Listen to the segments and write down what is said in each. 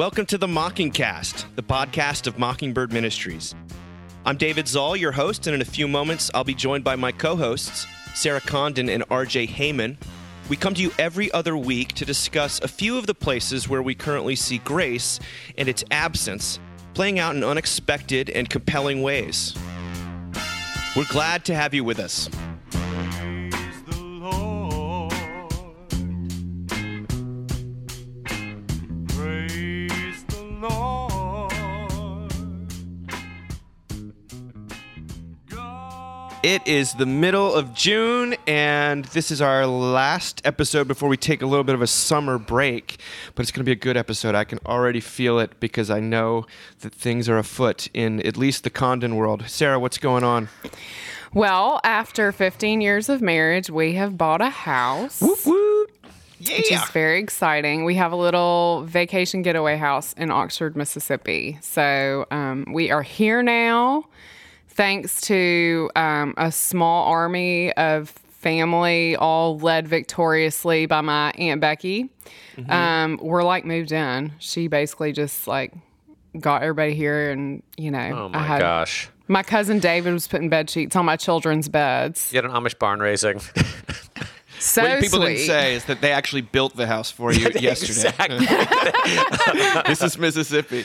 Welcome to the Mockingcast, the podcast of Mockingbird Ministries. I'm David Zahl, your host, and in a few moments, I'll be joined by my co hosts, Sarah Condon and RJ Heijmen. We come to you every other week to discuss a few of the places where we currently see grace and its absence playing out in unexpected and compelling ways. We're glad to have you with us. It is the middle of June, and this is our last episode before we take a little bit of a summer break. But it's going to be a good episode. I can already feel it because I know that things are afoot in at least the Condon world. Sarah, what's going on? Well, after 15 years of marriage, we have bought a house, Whoop! which is very exciting. We have a little vacation getaway house in Oxford, Mississippi. So um, we are here now, thanks to um, a small army of family, all led victoriously by my Aunt Becky. Um, we're like moved in. She basically just like got everybody here, and you know, Oh I my had gosh. my cousin David was putting bed sheets on my children's beds. You had an Amish barn raising. So what people sweet. didn't say is that they actually built the house for you yesterday. This is Mississippi.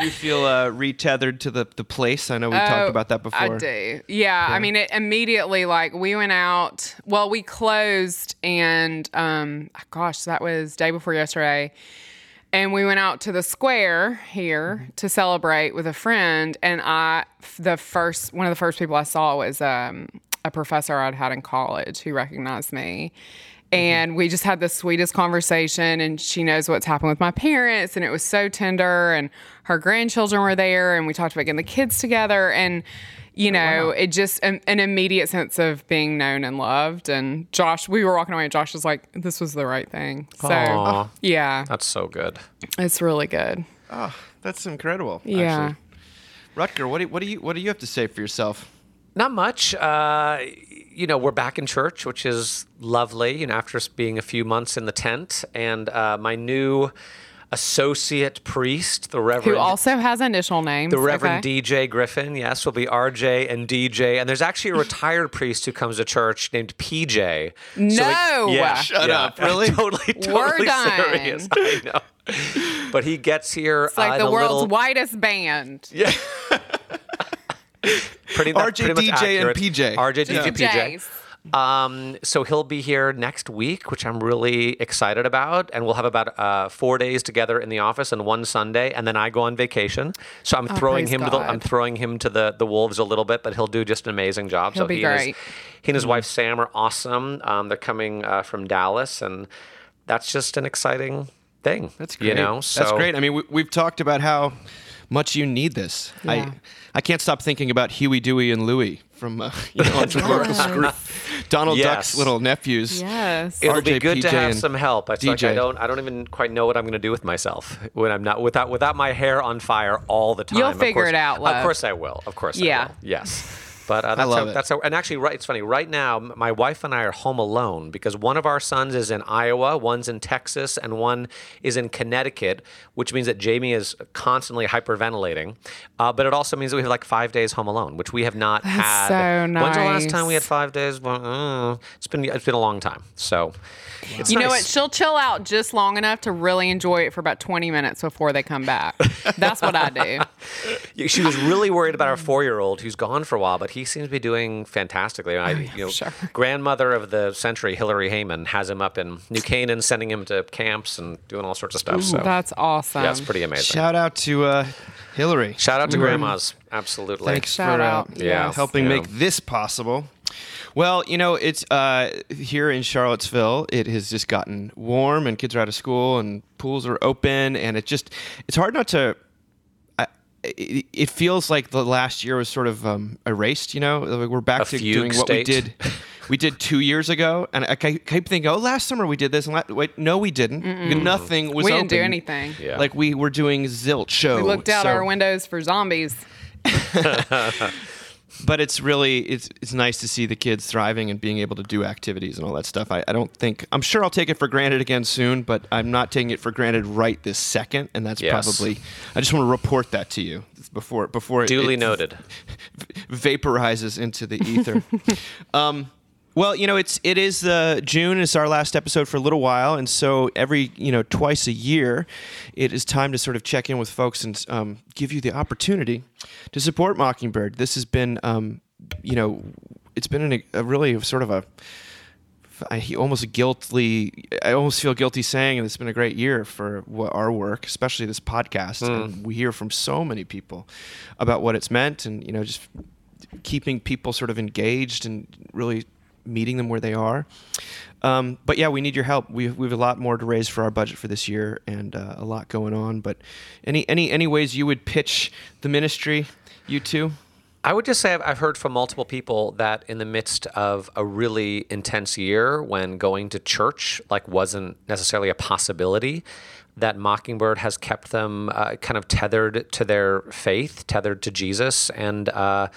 Do you feel uh, retethered to the, the place? I know we talked Oh, about that before. I do. Yeah, I mean, it immediately like we went out. Well, we closed, and um, gosh, that was day before yesterday. And we went out to the square here Mm-hmm. to celebrate with a friend. And I, the first one of the first people I saw was um, a professor I'd had in college who recognized me. Mm-hmm. And we just had the sweetest conversation, and she knows what's happened with my parents, and it was so tender. And her grandchildren were there, and we talked about getting the kids together, and you know, it just an, an immediate sense of being known and loved. And Josh, we were walking away, and Josh was like, "This was the right thing." So, Aw. yeah, That's so good. it's really good. Oh, that's incredible. Yeah. Actually. Rutger, what do, what do you what do you have to say for yourself? Not much. Uh, you know, we're back in church, which is lovely. You know, after us being a few months in the tent, and uh, my new associate priest, the Reverend Who also has initial names. The Reverend okay? DJ Griffin, yes, will be RJ and DJ. And there's actually a retired priest who comes to church named PJ. No! yeah, Shut yeah, up, really? totally, totally We're done. serious. I know. But he gets here. It's like uh, in the world's little, whitest band. Yeah. pretty, that's RJ, pretty much DJ, and. PJ. RJ, DJ, PJ. Jays. Um, so he'll be here next week, which I'm really excited about, and we'll have about uh, four days together in the office and one Sunday, and then I go on vacation. So I'm throwing Oh, praise him to the I'm throwing him to the the wolves a little bit, but he'll do just an amazing job. He'll so be he and his- great. he and his wife Sam are awesome. Um, they're coming uh, from Dallas, and that's just an exciting thing. That's great. You know, so That's great. I mean, we, we've talked about how much you need this. Yeah. I I can't stop thinking about Huey, Dewey, and Louie from uh, you know Unforgettable Screw- Donald Yes. Duck's little nephews. Yes. It'll be RJ, good to have some help. It's like DJ. I don't I don't even quite know what I'm going to do with myself when I'm not without without my hair on fire all the time. You'll Of figure course- it out, Of course I will. Of course I Yeah. will. Yes. But uh, that's love how, it. that's how, and actually, right. It's funny. Right now, my wife and I are home alone because one of our sons is in Iowa, one's in Texas, and one is in Connecticut, which means that Jamie is constantly hyperventilating. Uh, but it also means that we have like five days home alone, which we have not had. so nice. When's the last time we had five days? Well, uh, it's been it's been a long time. So. It's You know what? She'll chill out just long enough to really enjoy it for about 20 minutes before they come back. That's what I do. Yeah, She was really worried about our four-year-old who's gone for a while, but he seems to be doing fantastically. I, you know, sure. grandmother of the century, Hillary Heijmen, has him up in New Canaan, sending him to camps and doing all sorts of stuff. So That's awesome. yeah, it's pretty amazing. Shout out to uh, Hillary. Shout out to grandmas, absolutely. Thanks Shout for uh, out. Yeah. yes. helping Yeah. make this possible. Well, you know, it's uh, here in Charlottesville. It has just gotten warm, and kids are out of school, and pools are open, and it just it's hard not to. I, it, it feels like the last year was sort of um, erased. You know, Like, we're back A to fugue doing what we did. We did two years ago, and I keep keep thinking, "Oh, last summer we did this." And la- wait, no, we didn't. Nothing was. we didn't do anything. Yeah. Like we were doing zilch show. We looked out so- our windows for zombies. but it's really it's it's nice to see the kids thriving and being able to do activities and all that stuff. I, I don't think I'm sure I'll take it for granted again soon, but I'm not taking it for granted right this second, and that's Yes. probably I just want to report that to you before before it- Duly it, noted. vaporizes into the ether. um, well, you know, it's it is uh, June. It's our last episode for a little while, and so every you know twice a year, it is time to sort of check in with folks and um, give you the opportunity to support Mockingbird. This has been, um, you know, it's been an, a really sort of a I almost guiltily. I almost feel guilty saying and it's been a great year for our work, especially this podcast. And we hear from so many people about what it's meant, and you know, just keeping people sort of engaged and really meeting them where they are. Um, but yeah, we need your help. We we have a lot more to raise for our budget for this year, and uh, a lot going on. But any any any ways you would pitch the ministry, you two? I would just say I've, I've heard from multiple people that in the midst of a really intense year when going to church like wasn't necessarily a possibility, that Mockingbird has kept them uh, kind of tethered to their faith, tethered to Jesus, and uh,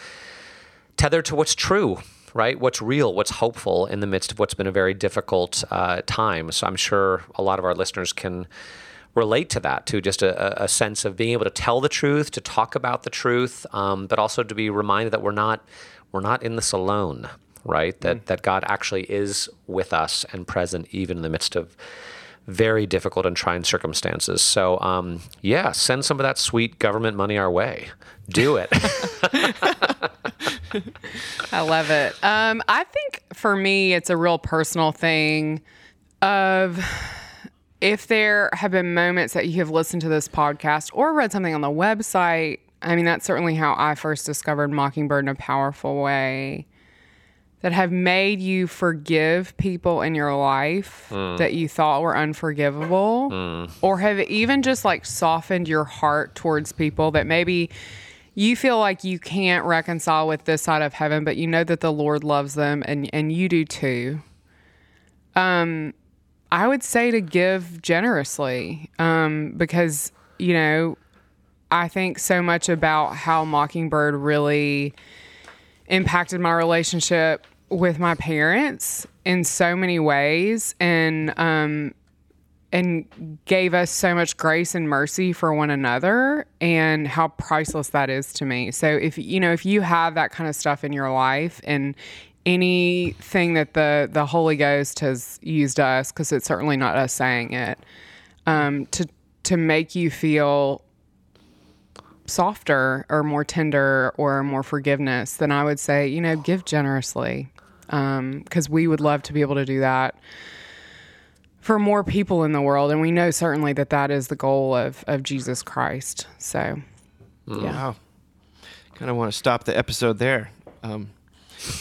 tethered to what's true, right? What's real, what's hopeful in the midst of what's been a very difficult uh, time. So I'm sure a lot of our listeners can relate to that, to just a, a sense of being able to tell the truth, to talk about the truth, um, but also to be reminded that we're not we're not in this alone, right? That that God actually is with us and present even in the midst of very difficult and trying circumstances. So, um, yeah, send some of that sweet government money our way. Do it. I love it. Um, I think for me, it's a real personal thing of if there have been moments that you have listened to this podcast or read something on the website. I mean, that's certainly how I first discovered Mockingbird in a powerful way that have made you forgive people in your life that you thought were unforgivable or have even just like softened your heart towards people that maybe you feel like you can't reconcile with this side of heaven but you know that the Lord loves them and and you do too. Um I would say to give generously um because you know I think so much about how Mockingbird really impacted my relationship with my parents in so many ways and um and gave us so much grace and mercy for one another and how priceless that is to me. So if you know if you have that kind of stuff in your life and anything that the the Holy Ghost has used us cuz it's certainly not us saying it um to to make you feel softer or more tender or more forgiveness, then I would say, you know, give generously. Because we would love to be able to do that for more people in the world. And we know certainly that that is the goal of, of Jesus Christ. So, yeah. Wow. Kind of want to stop the episode there. Um,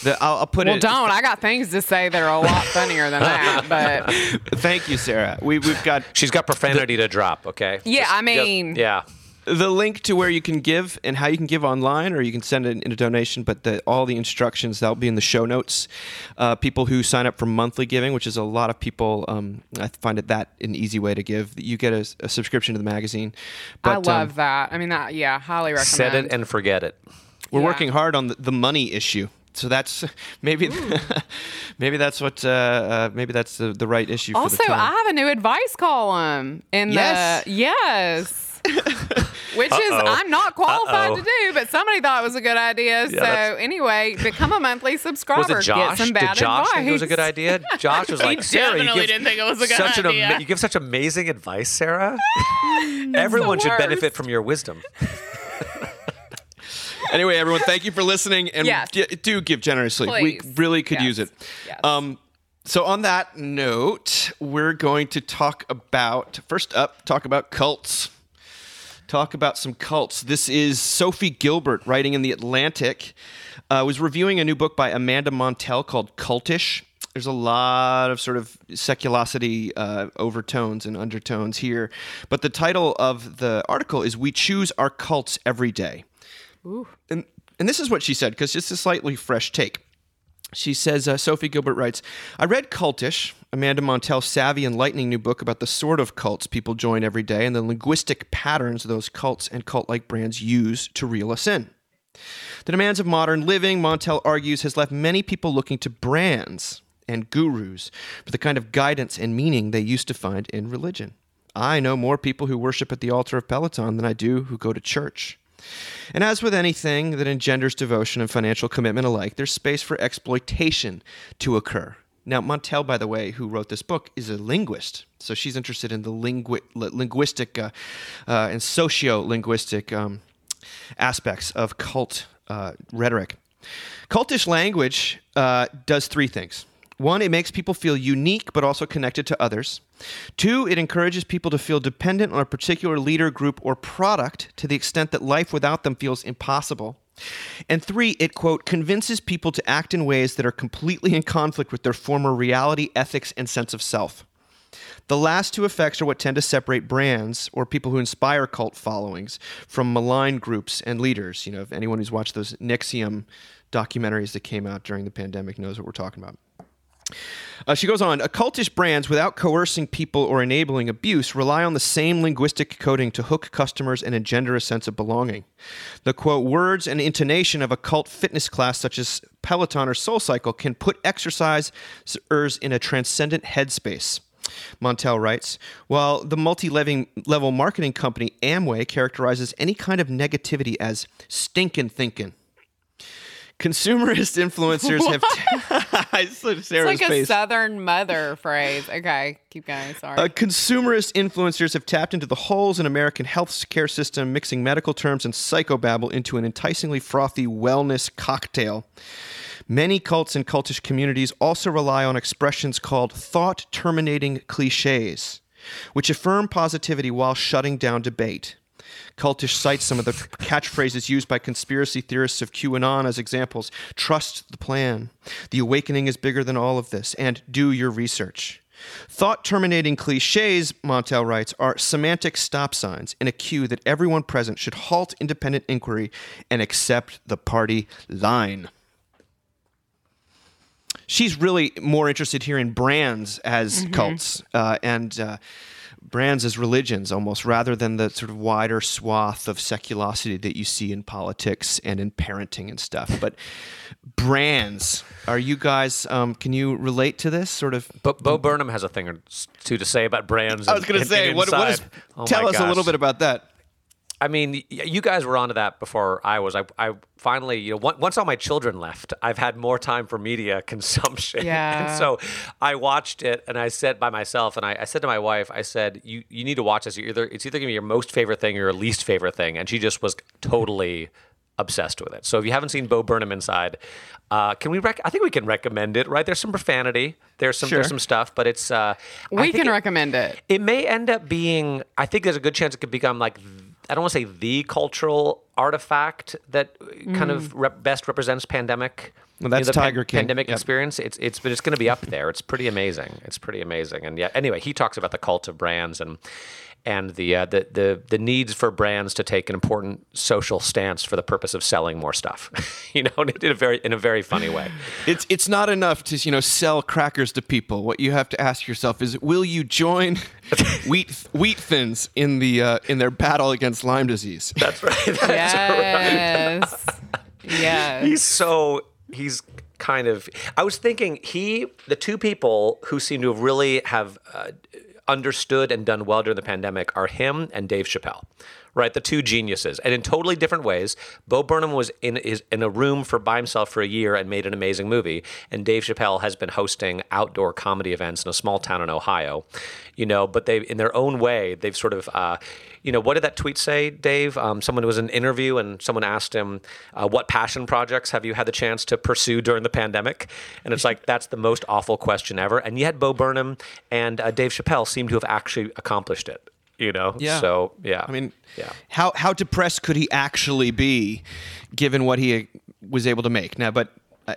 the, I'll, I'll put Well, it. don't. I got things to say that are a lot funnier than that. But Thank you, Sarah. We, we've got She's got profanity to drop, okay? Yeah, Just- I just- mean- yeah. The link to where you can give and how you can give online, or you can send it in a donation. But the, all the instructions that'll be in the show notes. Uh, people who sign up for monthly giving, which is a lot of people, um, I find it that an easy way to give. You get a, a subscription to the magazine. But, I love um, that. I mean, that, yeah, highly recommend. It. Set it and forget it. we're Yeah. working hard on the, the money issue. So that's maybe maybe that's what uh, uh, maybe that's the, the right issue. Also, for the time. I have a new advice column in Yes. the yes. Which is Uh-oh. I'm not qualified Uh-oh. to do, but somebody thought it was a good idea. so that's- anyway, become a monthly subscriber. Was it Josh? Get some bad Did Josh advice. think it was a good idea? Josh was like, Sarah, you give didn't think it was a good such An idea. ama- you give such amazing advice, Sarah. Everyone should benefit from your wisdom. anyway, everyone, thank you for listening, and Yes. d- do give generously. Please. We really could Yes. use it. Yes. Um, so on that note, we're going to talk about first up, talk about cults. Talk about some cults. This is Sophie Gilbert writing in the Atlantic. Uh, was reviewing a new book by Amanda Montell called Cultish. There's a lot of sort of seculosity uh, overtones and undertones here, but the title of the article is "We Choose Our Cults Every Day." and and this is what she said because it's a slightly fresh take. She says, uh, Sophie Gilbert writes, I read Cultish, Amanda Montell's savvy, enlightening new book about the sort of cults people join every day and the linguistic patterns those cults and cult like brands use to reel us in. The demands of modern living, Montell argues, has left many people looking to brands and gurus for the kind of guidance and meaning they used to find in religion. I know more people who worship at the altar of Peloton than I do who go to church. And as with anything that engenders devotion and financial commitment alike, there's space for exploitation to occur. Now, Montell, by the way, who wrote this book, is a linguist. So she's interested in the lingu- li- linguistic uh, uh, and socio linguistic um, aspects of cult uh, rhetoric. Cultish language uh, does three things. One, it makes people feel unique but also connected to others. Two, it encourages people to feel dependent on a particular leader, group, or product to the extent that life without them feels impossible. And three, it, quote, convinces people to act in ways that are completely in conflict with their former reality, ethics, and sense of self. The last two effects are what tend to separate brands or people who inspire cult followings from malign groups and leaders. You know, if anyone who's watched those NXIVM documentaries that came out during the pandemic knows what we're talking about. Uh, she goes on, occultish brands, without coercing people or enabling abuse, rely on the same linguistic coding to hook customers and engender a sense of belonging. The quote, words and intonation of a cult fitness class such as Peloton or SoulCycle can put exercisers in a transcendent headspace. Montell writes, while the multi level marketing company Amway characterizes any kind of negativity as stinkin' thinking. Consumerist influencers have. I saw It's like a face. Southern mother phrase. Okay, keep going. Sorry. Uh, consumerist influencers have tapped into the holes in American health care system, mixing medical terms and psychobabble into an enticingly frothy wellness cocktail. Many cults and cultish communities also rely on expressions called thought terminating cliches, which affirm positivity while shutting down debate. Cultish cites some of the catchphrases used by conspiracy theorists of QAnon as examples trust the plan, the awakening is bigger than all of this, and do your research. Thought terminating cliches, Montell writes, are semantic stop signs in a cue that everyone present should halt independent inquiry and accept the party line. She's really more interested here in brands as cults uh, and uh, brands as religions almost, rather than the sort of wider swath of seculosity that you see in politics and in parenting and stuff. But brands, are you guys, um, can you relate to this sort of? But Bo Burnham has a thing or two to say about brands. I was going to say, what, what is. Oh tell us a little bit about that. I mean, you guys were onto that before I was. I, I finally, you know, once all my children left, I've had more time for media consumption. Yeah. and so I watched it, and I said by myself, and I, I said to my wife, I said, "You you need to watch this. You're either it's either gonna be your most favorite thing or your least favorite thing," and she just was totally obsessed with it. So if you haven't seen Bo Burnham Inside, uh, can we? Rec- I think we can recommend it. Right? There's some profanity. There's some Sure. there's some stuff, but it's. Uh, we can it- recommend it. it may end up being i think there's a good chance it could become like i don't want to say the cultural artifact that kind of mm. rep- best represents pandemic Well, that's the pan- Tiger King. pandemic Yep. experience it's it's but it's going to be up there it's pretty amazing it's pretty amazing and yeah anyway he talks about the cult of brands and and the, uh, the the the needs for brands to take an important social stance for the purpose of selling more stuff, you know, in a very in a very funny way. It's it's not enough to you know sell crackers to people. What you have to ask yourself is, will you join wheat wheat thins in the uh, in their battle against Lyme disease? That's right. That's Yes. yes. he's so he's kind of i was thinking he the two people who seem to have really have uh, understood and done well during the pandemic are him and dave chappelle right? The two geniuses. And in totally different ways bo burnham was in is in a room for by himself for a year and made an amazing movie. And dave chappelle has been hosting outdoor comedy events in a small town in ohio you know but they in their own way they've sort of uh, you know what did that tweet say dave um, someone was in an interview and someone asked him uh, what passion projects have you had the chance to pursue during the pandemic and it's like that's the most awful question ever and yet bo burnham and uh, dave chappelle seem to have actually accomplished it you know Yeah. so yeah I mean, yeah how how depressed could he actually be, given what he uh, was able to make? Now, but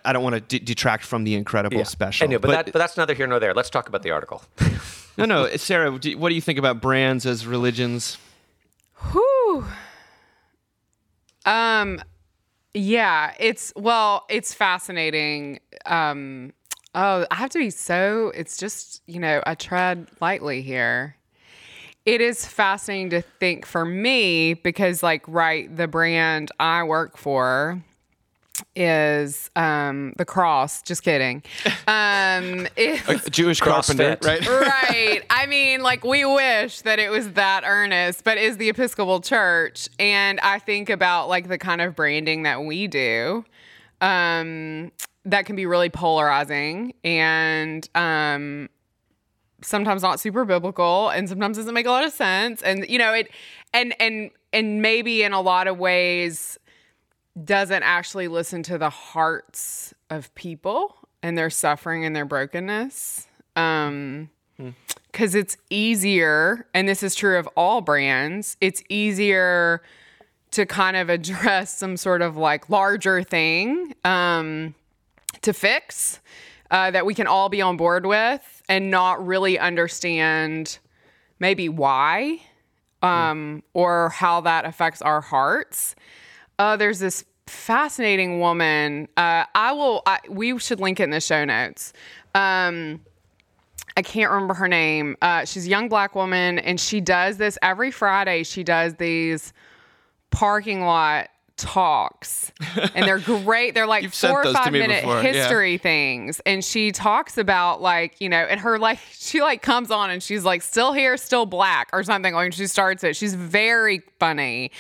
I, don't want to d- detract from the incredible yeah. special. Anyway, but, that, but that's neither here nor there let's talk about the article no, no, Sarah, do, what do you think about brands as religions? Whew. Um, yeah, it's well, it's fascinating. Um, oh, I have to be so. It's just you know, I tread lightly here. it is fascinating to think for me because like right the brand I work for is um the cross. Just kidding. Um is, Jewish carpenter, CrossFit. right? right. I mean like we wish that it was that earnest but is the Episcopal Church. And I think about like the kind of branding that we do um that can be really polarizing and um sometimes not super biblical and sometimes doesn't make a lot of sense. And you know it and and and maybe in a lot of ways doesn't actually listen to the hearts of people and their suffering and their brokenness um because it's easier and this is true of all brands it's easier to kind of address some sort of like larger thing um to fix uh, that we can all be on board with and not really understand maybe why um, or how that affects our hearts. Uh, there's this fascinating woman. Uh, I will. I, we should link it in the show notes. Um, I can't remember her name. Uh, she's a young black woman, and she does this every Friday. She does these parking lot talks, and they're great. They're like four or five minute before, yeah. history things, and she talks about like you know, and her like she like comes on and she's like still here, still black or something. Like she starts it. She's very funny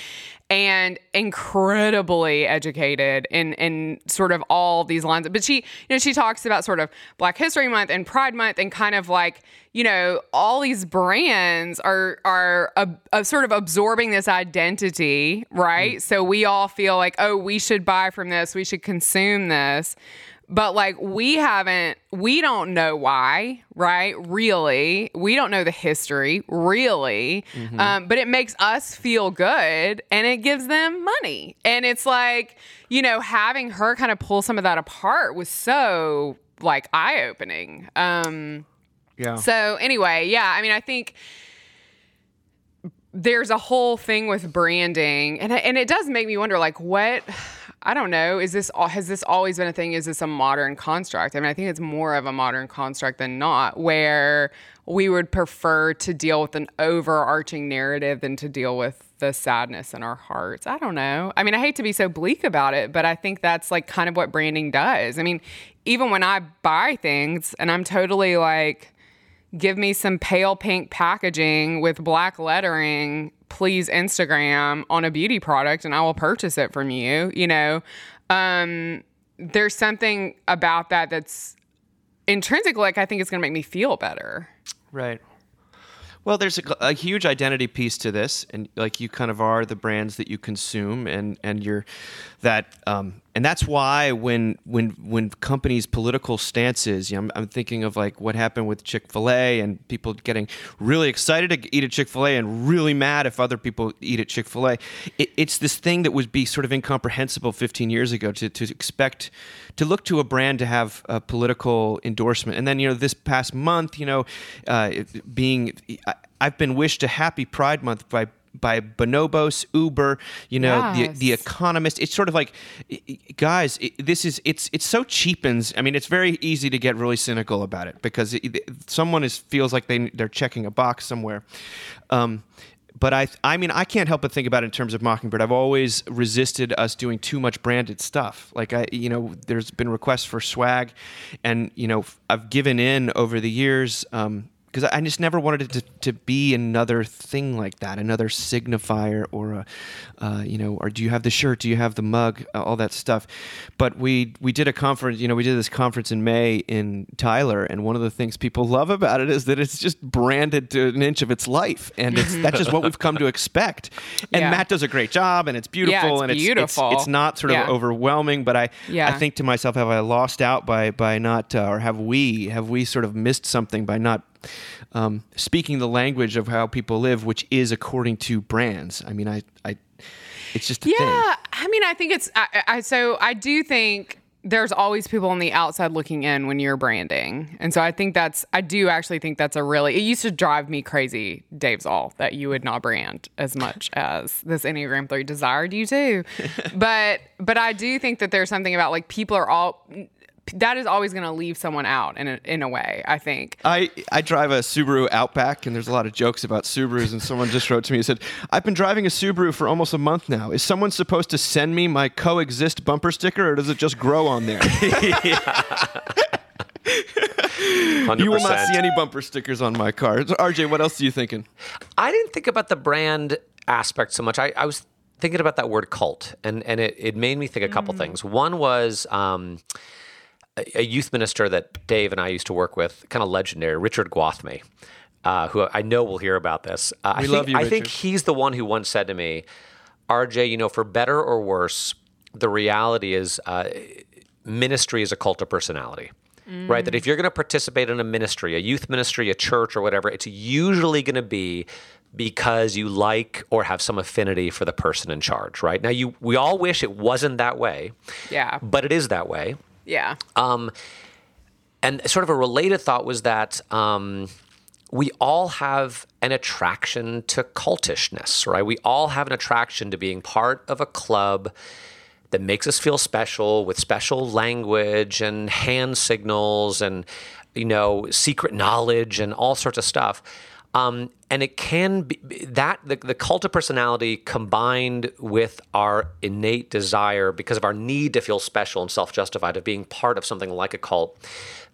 and incredibly educated in in sort of all these lines. But she, you know, she talks about sort of Black History Month and Pride Month and kind of like, you know, all these brands are are uh, uh, sort of absorbing this identity, right? So we all feel like, oh, we should buy from this, we should consume this but like we haven't we don't know why right? Really. We don't know the history really. Um, but it makes us feel good and it gives them money. And it's like you know having her kind of pull some of that apart was so like eye-opening. Um Yeah. so anyway yeah i mean i think there's a whole thing with branding. And and it does make me wonder like what I don't know. Is this has this always been a thing? Is this a modern construct? I mean I think it's more of a modern construct than not where we would prefer to deal with an overarching narrative than to deal with the sadness in our hearts. I don't know. I mean I hate to be so bleak about it but I think that's like kind of what branding does. I mean even when I buy things and I'm totally like give me some pale pink packaging with black lettering please instagram on a beauty product and i will purchase it from you you know um there's something about that that's intrinsic like i think it's going to make me feel better Right. Well, there's a, a huge identity piece to this, and like you kind of are the brands that you consume, and and you're that, um, and that's why when when when companies' political stances, you know, I'm, I'm thinking of like what happened with Chick Fil A, and people getting really excited to eat at Chick Fil A, and really mad if other people eat at Chick Fil A. It, it's this thing that would be sort of incomprehensible 15 years ago to to expect to look to a brand to have a political endorsement, and then you know this past month, you know, uh, being I- I've been wished a happy Pride Month by by Bonobos, Uber, you know, the the Economist. It's sort of like, guys, i this is it's it's so cheapens. I mean, it's very easy to get really cynical about it because it, it- someone is feels like they they're checking a box somewhere. Um, but I, I mean, I can't help but think about it in terms of Mockingbird. I've always resisted us doing too much branded stuff. Like I, you know, there's been requests for swag, and you know, I've given in over the years. Um, because I just never wanted it to, to be another thing like that, another signifier or a, uh, you know, or do you have the shirt? Do you have the mug? Uh, all that stuff. But we we did a conference. You know, we did this conference in May in Tyler, and one of the things people love about it is that it's just branded to an inch of its life, and it's that's just what we've come to expect. And Yeah. Matt does a great job, and it's beautiful, it's and it's, beautiful. It's, it's not sort of Yeah. overwhelming. But I Yeah. I think to myself, have I lost out by by not, uh, or have we have we sort of missed something by not um, speaking the language of how people live, which is according to brands. I mean, I, I it's just a thing. Yeah, I mean, I think it's I, I so I do think there's always people on the outside looking in when you're branding, and so I think that's I do actually think that's a really it used to drive me crazy, Dave Zahl, that you would not brand as much as this Enneagram Three desired you to, but but I do think that there's something about like people are all that is always going to leave someone out in a, in a way. I think. I, I drive a Subaru Outback, and there's a lot of jokes about Subarus. And someone just wrote to me and said, I've been driving a Subaru for almost a month now. Is someone supposed to send me my coexist bumper sticker, or does it just grow on there? 100%. you will not see any bumper stickers on my car. RJ, what else are you thinking? I didn't think about the brand aspect so much. I, I was thinking about that word cult, and, and it, it made me think a couple things. One was um, a, a youth minister that Dave and I used to work with, kind of legendary, Richard Guathme, uh, who I know will hear about this. Uh, I think, love you, I think he's the one who once said to me, RJ, you know, for better or worse, the reality is uh, ministry is a cult of personality. Right? That if you're going to participate in a ministry, a youth ministry, a church, or whatever, it's usually going to be because you like or have some affinity for the person in charge, right? Now, you we all wish it wasn't that way, Yeah. but it is that way. Yeah. Um, and sort of a related thought was that um, we all have an attraction to cultishness, right? We all have an attraction to being part of a club that makes us feel special with special language and hand signals and you know secret knowledge and all sorts of stuff. Um, and it can be that the, the cult of personality combined with our innate desire because of our need to feel special and self-justified of being part of something like a cult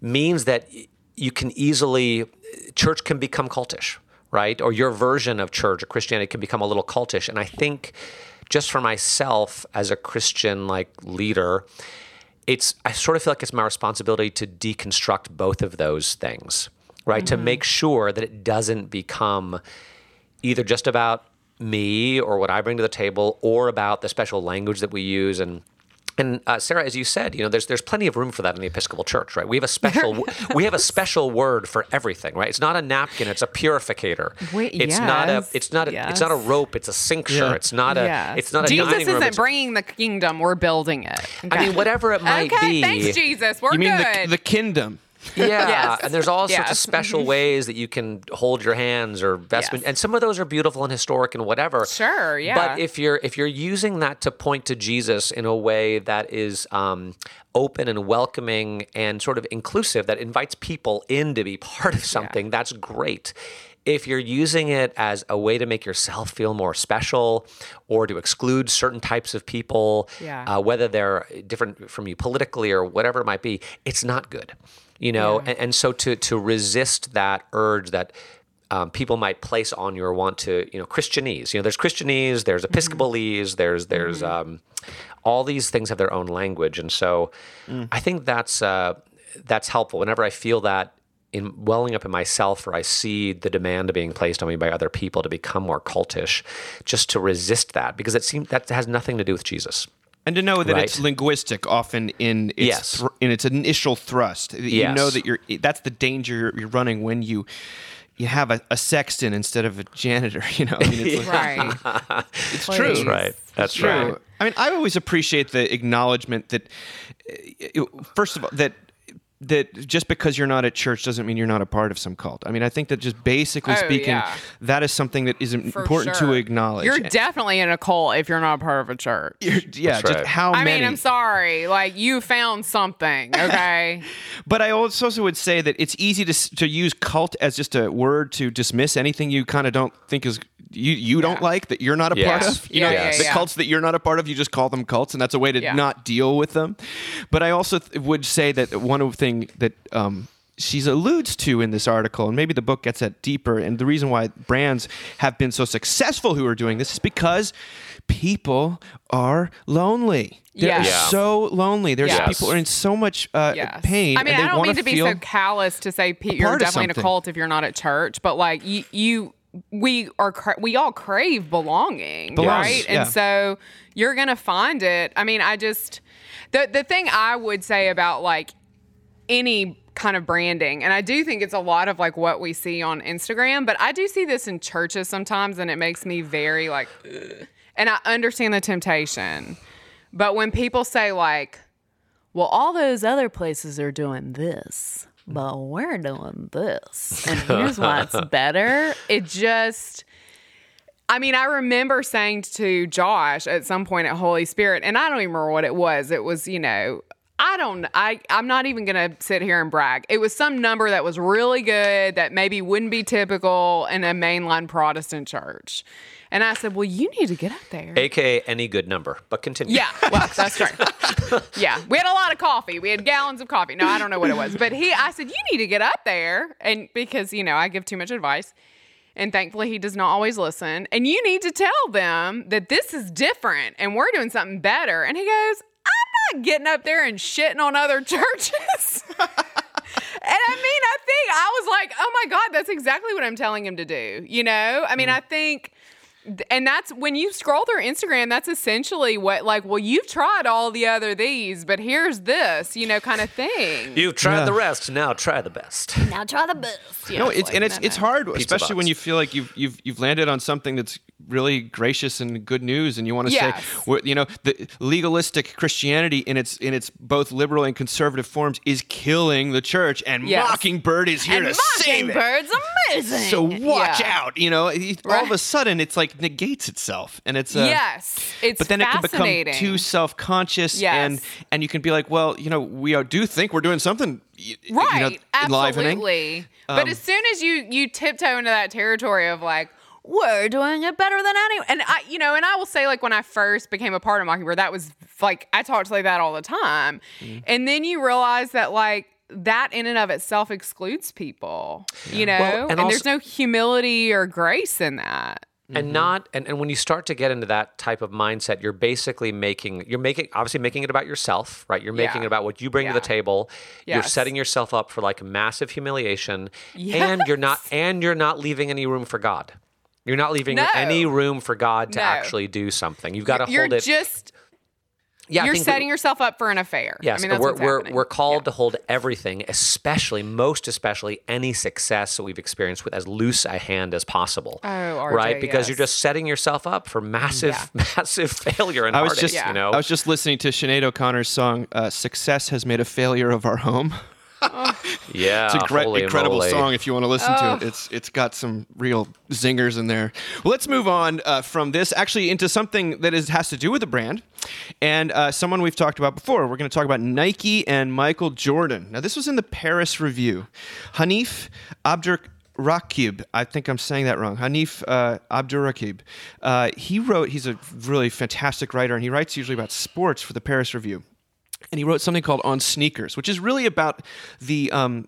means that you can easily church can become cultish right? Or your version of church or christianity can become a little cultish. And i think just for myself as a christian like leader it's i sort of feel like it's my responsibility to deconstruct both of those things right to make sure that it doesn't become either just about me or what I bring to the table, or about the special language that we use. And and uh, Sarah, as you said, you know, there's there's plenty of room for that in the Episcopal Church, right? We have a special we have a special word for everything, right? It's not a napkin; it's a purificator. Wait, it's not a it's not a it's not a rope; it's a cincture. Yeah. It's not a Yes. it's not a Jesus dining isn't it's- bringing the kingdom. We're building it. I mean, whatever it might okay, be. thanks, Jesus. We're You mean good. the, the kingdom? Yeah, Yes. and there's all sorts of special ways that you can hold your hands or vestment, Yes. and some of those are beautiful and historic and whatever. Sure, yeah. But if you're if you're using that to point to Jesus in a way that is um, open and welcoming and sort of inclusive, that invites people in to be part of something, that's great. If you're using it as a way to make yourself feel more special or to exclude certain types of people, Yeah. uh, whether they're different from you politically or whatever it might be, it's not good. You know, Yeah. and, and so to to resist that urge that um, people might place on you or want to, you know, Christianese. You know, there's Christianese, there's Episcopalese, there's there's um, all these things have their own language, and so I think that's uh, that's helpful. Whenever I feel that in welling up in myself, or I see the demand being placed on me by other people to become more cultish, just to resist that because it seems that has nothing to do with Jesus. And to know that it's linguistic often in its Yes. thr- in its initial thrust. You know that you're that's the danger you're, you're running when you you have a, a sexton instead of a janitor. You know, I mean, it's, like- right. it's Please. true. That's right. That's True. right. I mean, I always appreciate the acknowledgement that, uh, first of all, that that just because you're not at church doesn't mean you're not a part of some cult. I mean, I think that just basically Oh, speaking, yeah. that is something that is For important sure. to acknowledge. You're definitely in a cult if you're not a part of a church. You're- yeah, That's just right. how I many. mean, I'm sorry. Like you found something, okay? But I also would say that it's easy to to use cult as just a word to dismiss anything you kind of don't think is you you don't like that you're not a part of. You Yeah, know, yeah, the yeah. cults that you're not a part of, you just call them cults, and that's a way to Yeah. not deal with them. But I also th- would say that one thing that um, she's alludes to in this article, and maybe the book gets at deeper, and the reason why brands have been so successful who are doing this is because people are lonely. They're Yes. So lonely. There's Yes. people are in so much uh, Yes. pain. I mean, and they I don't mean to be so callous to say Pete, you're definitely in a cult if you're not at church, but like you, you we are cra- we all crave belonging, right? yeah. And so you're gonna find it. I mean, I just the the thing I would say about like any kind of branding and i do think it's a lot of like what we see on instagram but i do see this in churches sometimes and it makes me very like ugh. and i understand the temptation but when people say like well all those other places are doing this but we're doing this and here's why it's better it just I mean, I remember saying to Josh at some point at Holy Spirit, and I don't even remember what it was. It was, you know, I don't. I I'm not even gonna sit here and brag. It was some number that was really good that maybe wouldn't be typical in a mainline Protestant church. And I said, "Well, you need to get up there." AKA any good number, but continue. Yeah, well, that's true. yeah, we had a lot of coffee. We had gallons of coffee. No, I don't know what it was, but he, I said, you need to get up there, and because you know I give too much advice, and thankfully he does not always listen. And you need to tell them that this is different, and we're doing something better. And he goes, I'm not getting up there and shitting on other churches. And I mean, I think I was like, oh my God, that's exactly what I'm telling him to do. You know? I mean, mm. I think and that's when you scroll through Instagram, that's essentially what like, well, you've tried all the other these, but here's this, you know, kind of thing. You've tried Yeah. the rest, now try the best. Now try the best. Yeah, no, it's like, and it's no, it's no. hard, Pizza especially when you feel like you've you've you've landed on something that's really gracious and good news, and you want to Yes. say, you know, the legalistic Christianity in its in its both liberal and conservative forms is killing the church, and Yes. Mockingbird is here And to save it. Mockingbird's amazing. So watch Yeah. out, you know. it- All of a sudden, it's like negates itself, and it's uh, yes, it's but then it can become too self-conscious Yes. and and you can be like well you know we do think we're doing something y- you right know, absolutely. But Um, as soon as you you tiptoe into that territory of like we're doing it better than anyone and i you know and i will say like when i first became a part of mockingbird that was like i talked to like that all the time. Mm-hmm. and then you realize that like that in and of itself excludes people you know Well, and and, there's no humility or grace in that and mm-hmm. not and, and when you start to get into that type of mindset you're basically making you're making obviously making it about yourself right you're making Yeah. it about what you bring to the Yeah. table you're setting yourself up for like massive humiliation and you're not and you're not leaving any room for god you're not leaving No. any room for god to No. actually do something you've got to hold it just yeah you're think we- setting yourself up for an affair Yes, i mean that's we're, what's we're, we're called Yeah. to hold everything, especially, most especially, any success that we've experienced with as loose a hand as possible. Oh, RJ, right? Because you're just setting yourself up for massive, massive failure and I was heartache, just you know? I was just listening to Sinead O'Connor's song uh, "Success Has Made a Failure of Our Home." yeah, It's a great, incredible moly. song if you want to listen to it. It's it's got some real zingers in there. Well, let's move on uh, from this actually into something that is has to do with the brand and uh, someone we've talked about before. We're going to talk about Nike and Michael Jordan. Now, this was in the Paris Review. Hanif Abdur. Rakib, I think I'm saying that wrong. Hanif uh, Abdurraqib. Uh, he wrote, he's a really fantastic writer, and he writes usually about sports for the Paris Review and he wrote something called On Sneakers, which is really about the um,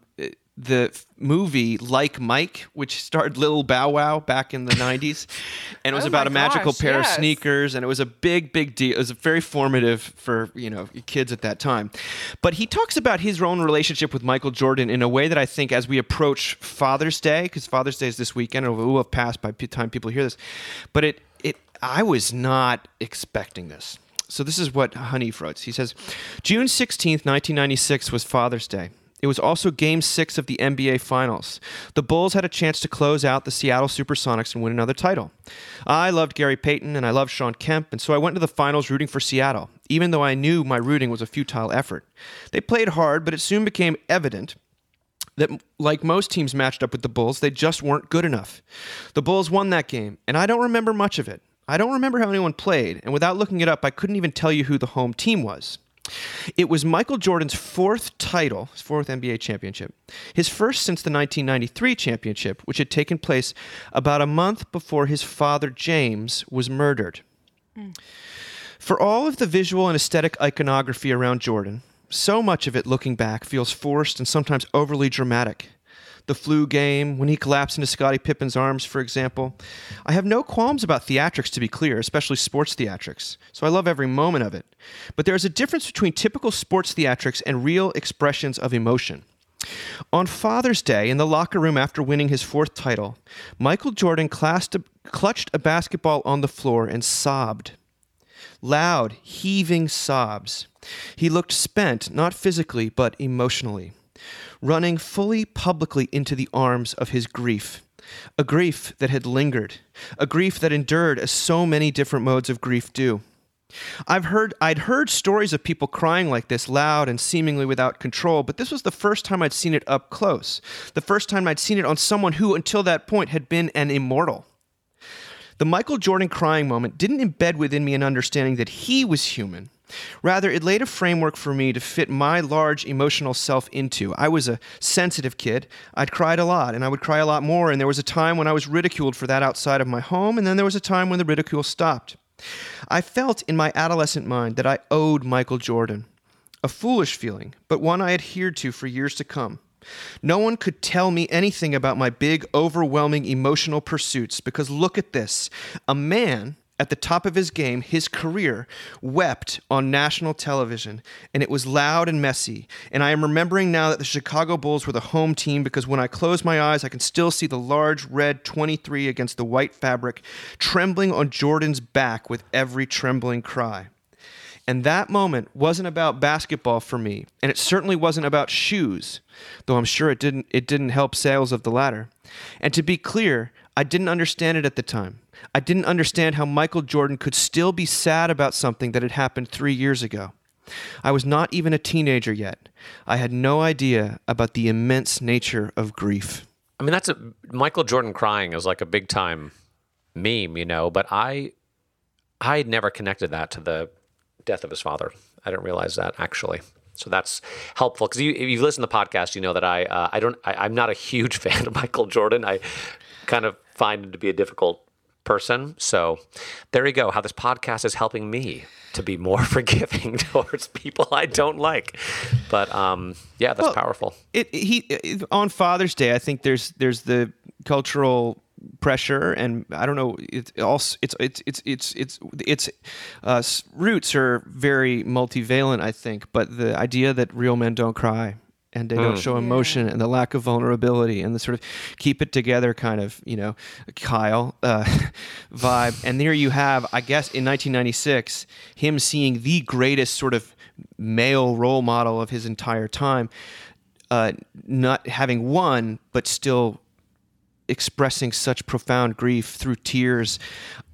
the movie Like Mike, which starred Lil Bow Wow back in the '90s, and it was Oh about a magical gosh, pair of sneakers, and it was a big, big deal. It was very formative for you know kids at that time. But he talks about his own relationship with Michael Jordan in a way that I think, as we approach Father's Day, because Father's Day is this weekend, and it will have passed by the time people hear this, but it it I was not expecting this. So this is what Hanif wrote. He says, June 16th, 1996 was Father's Day. It was also game six of the NBA Finals. The Bulls had a chance to close out the Seattle Supersonics and win another title. I loved Gary Payton and I loved Shawn Kemp, and so I went to the finals rooting for Seattle, even though I knew my rooting was a futile effort. They played hard, but it soon became evident that, like most teams matched up with the Bulls, they just weren't good enough. The Bulls won that game, and I don't remember much of it. I don't remember how anyone played, and without looking it up, I couldn't even tell you who the home team was. It was Michael Jordan's fourth title, his fourth NBA championship, his first since the 1993 championship, which had taken place about a month before his father James was murdered. For all of the visual and aesthetic iconography around Jordan, so much of it looking back feels forced and sometimes overly dramatic. The flu game, when he collapsed into Scottie Pippen's arms, for example. I have no qualms about theatrics, to be clear, especially sports theatrics, so I love every moment of it. But there is a difference between typical sports theatrics and real expressions of emotion. On Father's Day, in the locker room after winning his fourth title, Michael Jordan a, clutched a basketball on the floor and sobbed loud, heaving sobs. He looked spent, not physically, but emotionally, running fully publicly into the arms of his grief. A grief that had lingered, a grief that endured as so many different modes of grief do. I've heard I'd heard stories of people crying like this loud and seemingly without control, but this was the first time I'd seen it up close. The first time I'd seen it on someone who until that point had been an immortal. The Michael Jordan crying moment didn't embed within me an understanding that he was human. Rather, it laid a framework for me to fit my large emotional self into. I was a sensitive kid. I'd cried a lot, and I would cry a lot more, and there was a time when I was ridiculed for that outside of my home, and then there was a time when the ridicule stopped. I felt in my adolescent mind that I owed Michael Jordan. A foolish feeling, but one I adhered to for years to come. No one could tell me anything about my big, overwhelming emotional pursuits because look at this. A man at the top of his game, his career, wept on national television, and it was loud and messy. And I am remembering now that the Chicago Bulls were the home team because when I close my eyes, I can still see the large red 23 against the white fabric trembling on Jordan's back with every trembling cry. And that moment wasn't about basketball for me, and it certainly wasn't about shoes, though I'm sure it didn't it didn't help sales of the latter. And to be clear, I didn't understand it at the time. I didn't understand how Michael Jordan could still be sad about something that had happened 3 years ago. I was not even a teenager yet. I had no idea about the immense nature of grief. I mean, that's a Michael Jordan crying is like a big time meme, you know. But I, I had never connected that to the death of his father. I didn't realize that actually. So that's helpful because you, if you've listened to the podcast, you know that I, uh, I don't, I, I'm not a huge fan of Michael Jordan. I kind of find him to be a difficult person. So there you go. How this podcast is helping me to be more forgiving towards people I don't like. But um, yeah, that's Well, powerful. it he it, on Father's Day. I think there's there's the cultural pressure, and I don't know. It's also it's it's it's it's it's its uh, roots are very multivalent. I think, but the idea that real men don't cry. And they don't show emotion, and the lack of vulnerability, and the sort of keep it together kind of, you know, Kyle uh, vibe. And there you have, I guess, in 1996, him seeing the greatest sort of male role model of his entire time, uh, not having won, but still expressing such profound grief through tears.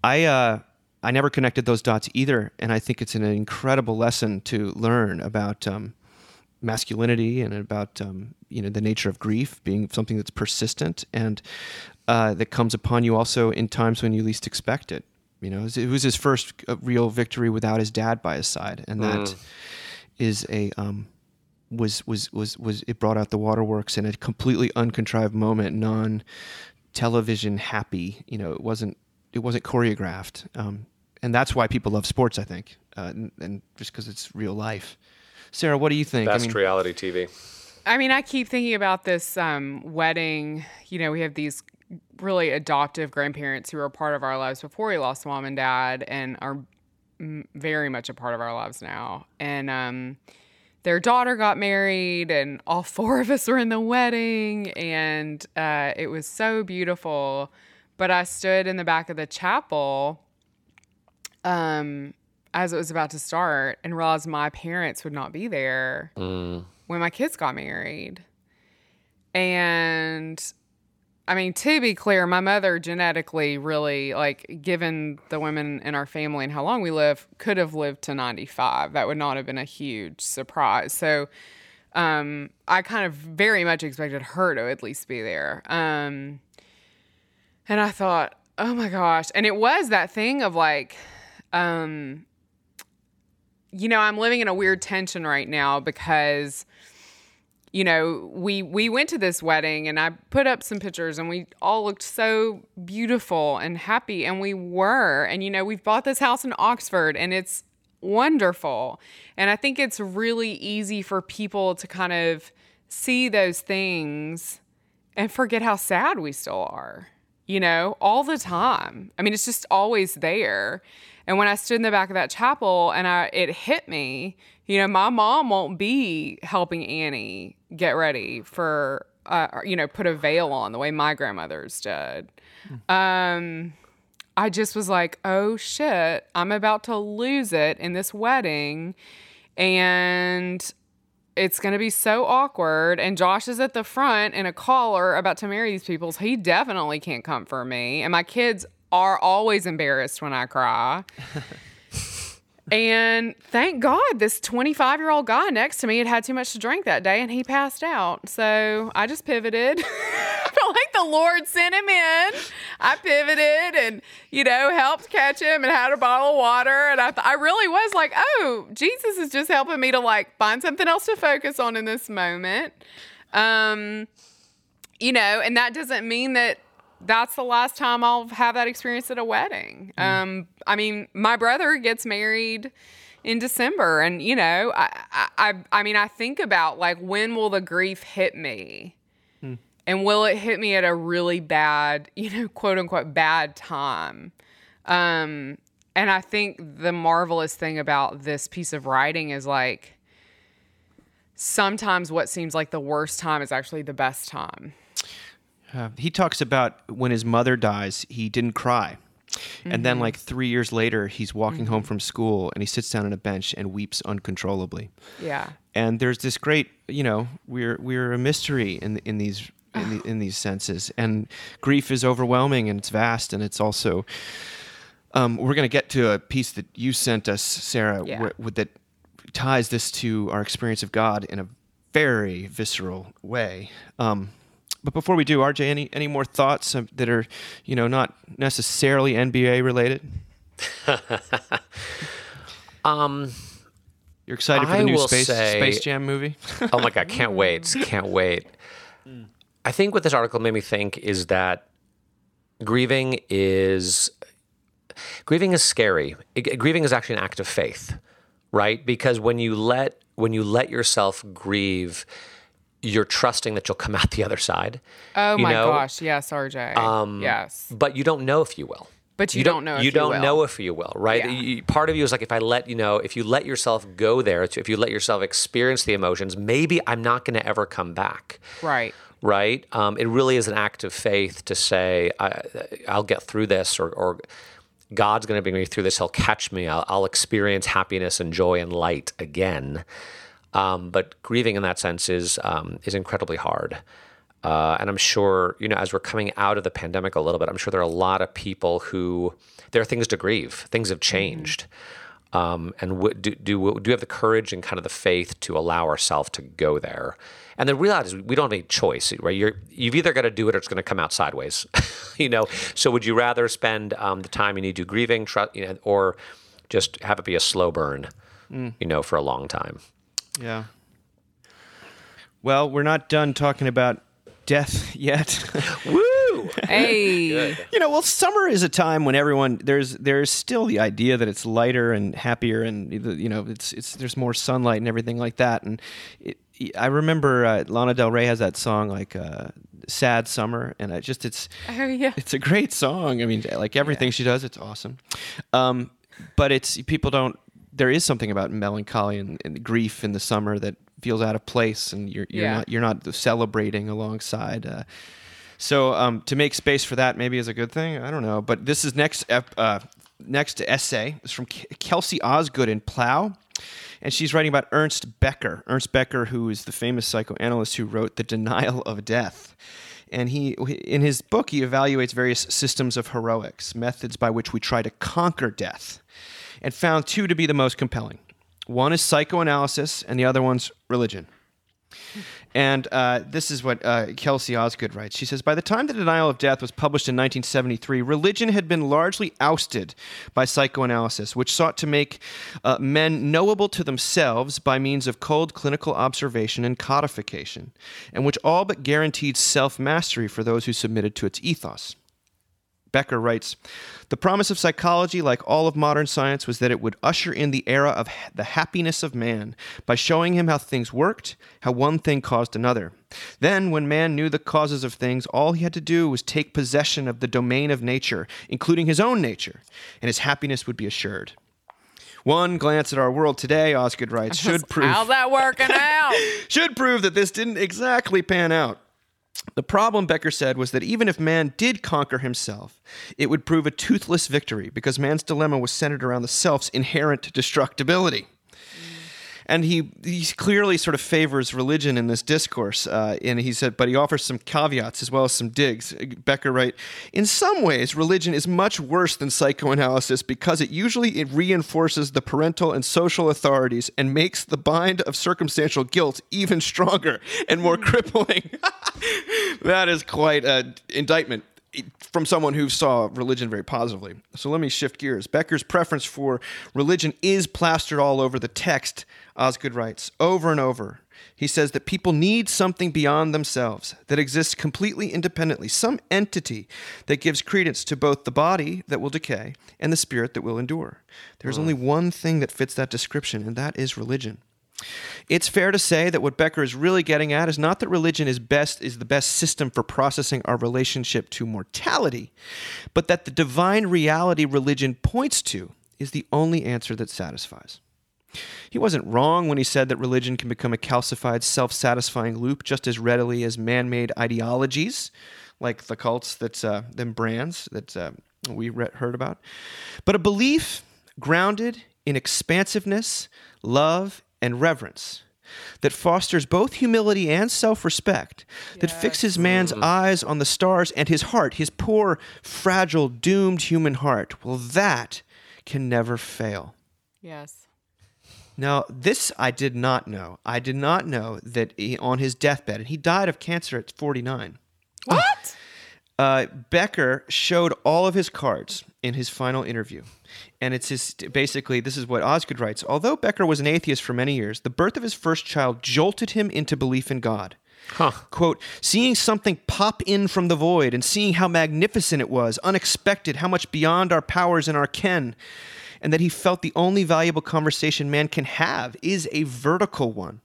I uh, I never connected those dots either, and I think it's an incredible lesson to learn about um, masculinity and about um, you know the nature of grief being something that's persistent and uh, that comes upon you also in times when you least expect it. You know, it was his first uh, real victory without his dad by his side, and that is a um, was was was was it brought out the waterworks in a completely uncontrived moment, non television happy. You know, it wasn't it wasn't choreographed, um, and that's why people love sports. I think, uh, and, and just because it's real life. Sarah, what do you think? Best I mean, reality TV. I mean, I keep thinking about this um, wedding. You know, we have these really adoptive grandparents who were a part of our lives before we lost mom and dad and are very much a part of our lives now. And um, their daughter got married, and all four of us were in the wedding, and uh, it was so beautiful. But I stood in the back of the chapel um, as it was about to start and realized my parents would not be there when my kids got married. And I mean, to be clear, my mother genetically really, like, given the women in our family and how long we live, could have lived to 95. That would not have been a huge surprise. So, um, I kind of very much expected her to at least be there. Um, and I thought, oh my gosh. And it was that thing of like, um, you know, I'm living in a weird tension right now because you know, we we went to this wedding and I put up some pictures and we all looked so beautiful and happy and we were. And you know, we've bought this house in Oxford and it's wonderful. And I think it's really easy for people to kind of see those things and forget how sad we still are. You know, all the time. I mean, it's just always there. And when I stood in the back of that chapel and I it hit me, you know, my mom won't be helping Annie get ready for uh, you know, put a veil on the way my grandmothers did. Um I just was like, "Oh shit, I'm about to lose it in this wedding." And it's going to be so awkward. And Josh is at the front in a collar about to marry these people. So he definitely can't come for me. And my kids are always embarrassed when I cry. and thank God this 25 year old guy next to me had had too much to drink that day and he passed out. So I just pivoted. I felt like the Lord sent him in. I pivoted and, you know, helped catch him and had a bottle of water. And I, th- I really was like, oh, Jesus is just helping me to like find something else to focus on in this moment. Um, you know, and that doesn't mean that that's the last time I'll have that experience at a wedding. Um, I mean, my brother gets married in December, and you know, I, I, I, mean, I think about like when will the grief hit me, and will it hit me at a really bad, you know, quote unquote bad time? Um, and I think the marvelous thing about this piece of writing is like sometimes what seems like the worst time is actually the best time. Uh, he talks about when his mother dies, he didn't cry. And Mm-hmm. then, like three years later, he's walking home from school and he sits down on a bench and weeps uncontrollably. Yeah. And there's this great, you know, we're we're a mystery in in these in, the, in these senses, and grief is overwhelming and it's vast, and it's also. Um, we're going to get to a piece that you sent us, Sarah, Yeah. wh- that ties this to our experience of God in a very visceral way. Um, but before we do, RJ, any any more thoughts that are, you know, not necessarily NBA related? Um, You're excited for I the new Space say- Space Jam movie? oh my god, can't wait, can't wait. I think what this article made me think is that grieving is grieving is scary. It- grieving is actually an act of faith, right? Because when you let when you let yourself grieve, you're trusting that you'll come out the other side. Oh my know? gosh, yes, RJ. yes. But you don't know if you will. But you don't know if you you don't will. know if you will, right? Yeah. You- part of you is like, if I let you know, if you let yourself go there, if you let yourself experience the emotions, maybe I'm not going to ever come back Right. right? Um, it really is an act of faith to say, I, I'll get through this, or, or God's going to bring me through this. He'll catch me. I'll, I'll experience happiness and joy and light again. Um, but grieving in that sense is um, is incredibly hard. Uh, and I'm sure, you know, as we're coming out of the pandemic a little bit, I'm sure there are a lot of people who there are things to grieve. Things have changed. Um, and w- do, do, do we have the courage and kind of the faith to allow ourselves to go there? And the reality is we don't have any choice, right? You're, you've either got to do it or it's going to come out sideways, you know? So would you rather spend um, the time you need to grieving, tr- you know, or just have it be a slow burn, you know, for a long time? Yeah. Well, we're not done talking about death yet. Woo! Hey. you know, well, summer is a time when everyone there's there's still the idea that it's lighter and happier, and you know, it's it's there's more sunlight and everything like that. And it, I remember uh, Lana Del Rey has that song like uh, "Sad Summer," and I just it's Oh yeah. it's a great song. I mean, like everything she does, it's awesome. Um, but it's people don't. There is something about melancholy and, and grief in the summer that feels out of place, and you're you're Yeah. not you're not celebrating alongside. Uh, so um, to make space for that maybe is a good thing. I don't know. But this is next uh, next essay. is from K- Kelsey Osgood in Plough. And she's writing about Ernest Becker. Ernest Becker, who is the famous psychoanalyst who wrote The Denial of Death. And he, in his book, he evaluates various systems of heroics, methods by which we try to conquer death, and found two to be the most compelling. One is psychoanalysis, and the other one's religion. And uh, this is what uh, Kelsey Osgood writes. She says By the time The Denial of Death was published in 1973, religion had been largely ousted by psychoanalysis, which sought to make uh, men knowable to themselves by means of cold clinical observation and codification, and which all but guaranteed self mastery for those who submitted to its ethos. Becker writes The promise of psychology, like all of modern science, was that it would usher in the era of the happiness of man by showing him how things worked, how one thing caused another. Then, when man knew the causes of things, all he had to do was take possession of the domain of nature, including his own nature, and his happiness would be assured. One glance at our world today, Osgood writes, should prove How's that working out? should prove that this didn't exactly pan out. The problem, Becker said, was that even if man did conquer himself, it would prove a toothless victory because man's dilemma was centered around the self's inherent destructibility. And he he clearly sort of favors religion in this discourse. Uh, and he said, but he offers some caveats as well as some digs. Becker writes, in some ways, religion is much worse than psychoanalysis because it usually it reinforces the parental and social authorities and makes the bind of circumstantial guilt even stronger and more crippling. that is quite an indictment from someone who saw religion very positively. So let me shift gears. Becker's preference for religion is plastered all over the text, Osgood writes, over and over. He says that people need something beyond themselves that exists completely independently, some entity that gives credence to both the body that will decay and the spirit that will endure. There's hmm. only one thing that fits that description, and that is religion. It's fair to say that what Becker is really getting at is not that religion is best is the best system for processing our relationship to mortality, but that the divine reality religion points to is the only answer that satisfies. He wasn't wrong when he said that religion can become a calcified, self satisfying loop just as readily as man made ideologies, like the cults that, uh, them brands that uh, we re- heard about. But a belief grounded in expansiveness, love, and reverence that fosters both humility and self respect, that fixes man's mm. eyes on the stars and his heart, his poor, fragile, doomed human heart. Well, that can never fail. Yes. Now, this I did not know. I did not know that he, on his deathbed, and he died of cancer at 49. What? Uh, Becker showed all of his cards in his final interview. And it's his basically, this is what Osgood writes. Although Becker was an atheist for many years, the birth of his first child jolted him into belief in God. Huh. Quote, seeing something pop in from the void and seeing how magnificent it was, unexpected, how much beyond our powers and our ken, and that he felt the only valuable conversation man can have is a vertical one.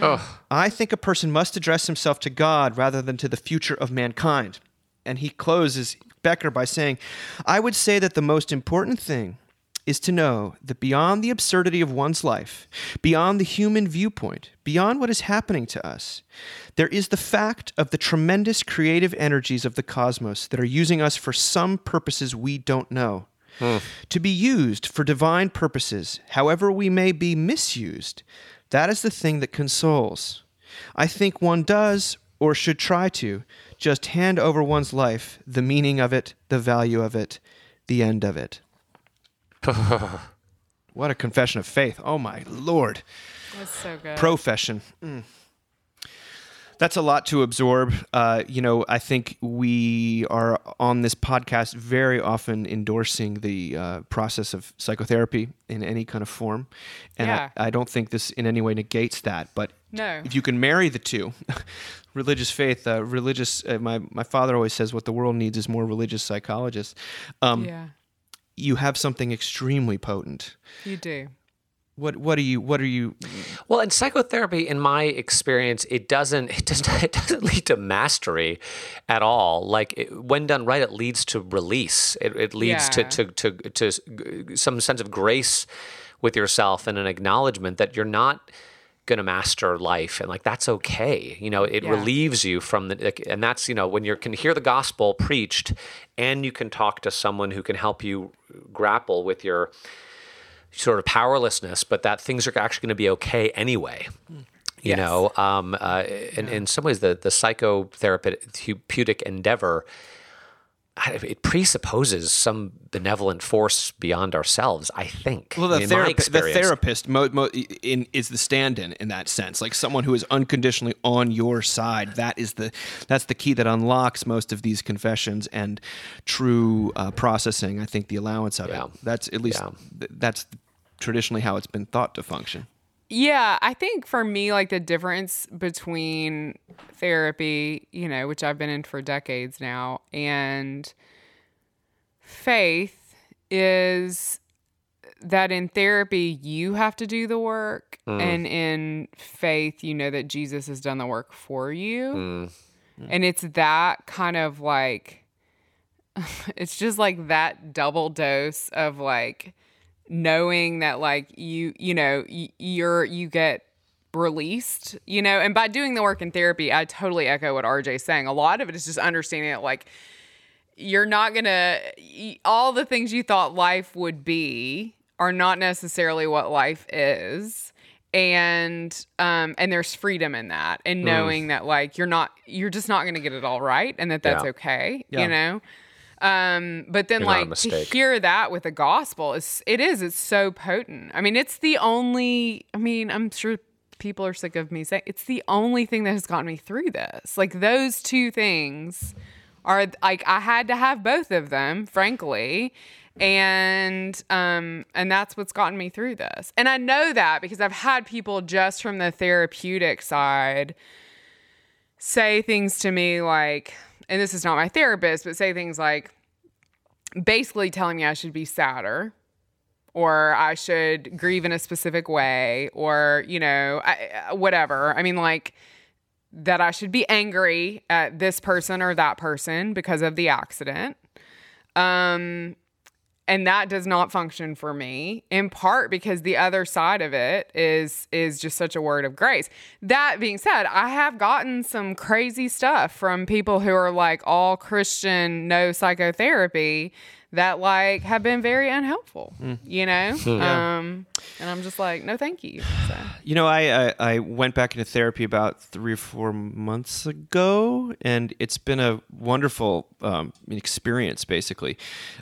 Oh, I think a person must address himself to God rather than to the future of mankind. And he closes Becker by saying, I would say that the most important thing is to know that beyond the absurdity of one's life, beyond the human viewpoint, beyond what is happening to us, there is the fact of the tremendous creative energies of the cosmos that are using us for some purposes we don't know. Hmm. To be used for divine purposes, however we may be misused, that is the thing that consoles. I think one does, or should try to, just hand over one's life, the meaning of it, the value of it, the end of it. what a confession of faith. Oh my lord. That's so good. Profession. Mm. That's a lot to absorb. Uh, you know, I think we are on this podcast very often endorsing the uh, process of psychotherapy in any kind of form. And Yeah. I, I don't think this in any way negates that. But No. if you can marry the two, religious faith, uh, religious, uh, my, my father always says what the world needs is more religious psychologists. Um, yeah, You have something extremely potent. you do. What, what are you, what are you, Well, in psychotherapy, in my experience, it doesn't it doesn't it doesn't lead to mastery at all. Like it, when done right, it leads to release. It, it leads Yeah. to, to to to some sense of grace with yourself and an acknowledgement that you're not going to master life and like that's okay you know it Yeah. relieves you from the like, and that's you know when you can hear the gospel preached and you can talk to someone who can help you grapple with your sort of powerlessness, but that things are actually going to be okay anyway. You know, um, uh, in, in some ways, the, the psychotherapeutic endeavor, it presupposes some benevolent force beyond ourselves, I think. Well, the, therapi- the therapist mo- mo- in, is the stand-in in that sense, like someone who is unconditionally on your side. That is the that's the key that unlocks most of these confessions and true uh, processing. I think the allowance of Yeah. it. That's at least Yeah. th- that's traditionally how it's been thought to function. Yeah, I think for me, like the difference between therapy, you know, which I've been in for decades now, and faith is that in therapy, you have to do the work. Mm. And in faith, you know that Jesus has done the work for you. Mm. And it's that kind of like, it's just like that double dose of like, knowing that like you you know you're you get released you know? And by doing the work in therapy i totally echo what rj's saying. A lot of it is just understanding that like you're not gonna all the things you thought life would be are not necessarily what life is. And um and there's freedom in that and knowing that like you're not you're just not to get it all right and that that's Yeah. okay Yeah. you know um but then You're like to hear that with the gospel is it is it's so potent. I mean it's the only i mean i'm sure people are sick of me saying it's the only thing that has gotten me through this. Like those two things are like i had to have both of them frankly and um and that's what's gotten me through this. And i know that because i've had people just from the therapeutic side say things to me like and this is not my therapist but say things like basically telling me i should be sadder or i should grieve in a specific way or you know I, whatever. I mean like that i should be angry at this person or that person because of the accident. Um and that does not function for me in part because the other side of it is is just such a word of grace. That being said i have gotten some crazy stuff from people who are like all christian no psychotherapy that like have been very unhelpful you know? Um and i'm just like no thank you. So. You know, I, I I went back into therapy about three or four months ago, and it's been a wonderful um, experience. Basically,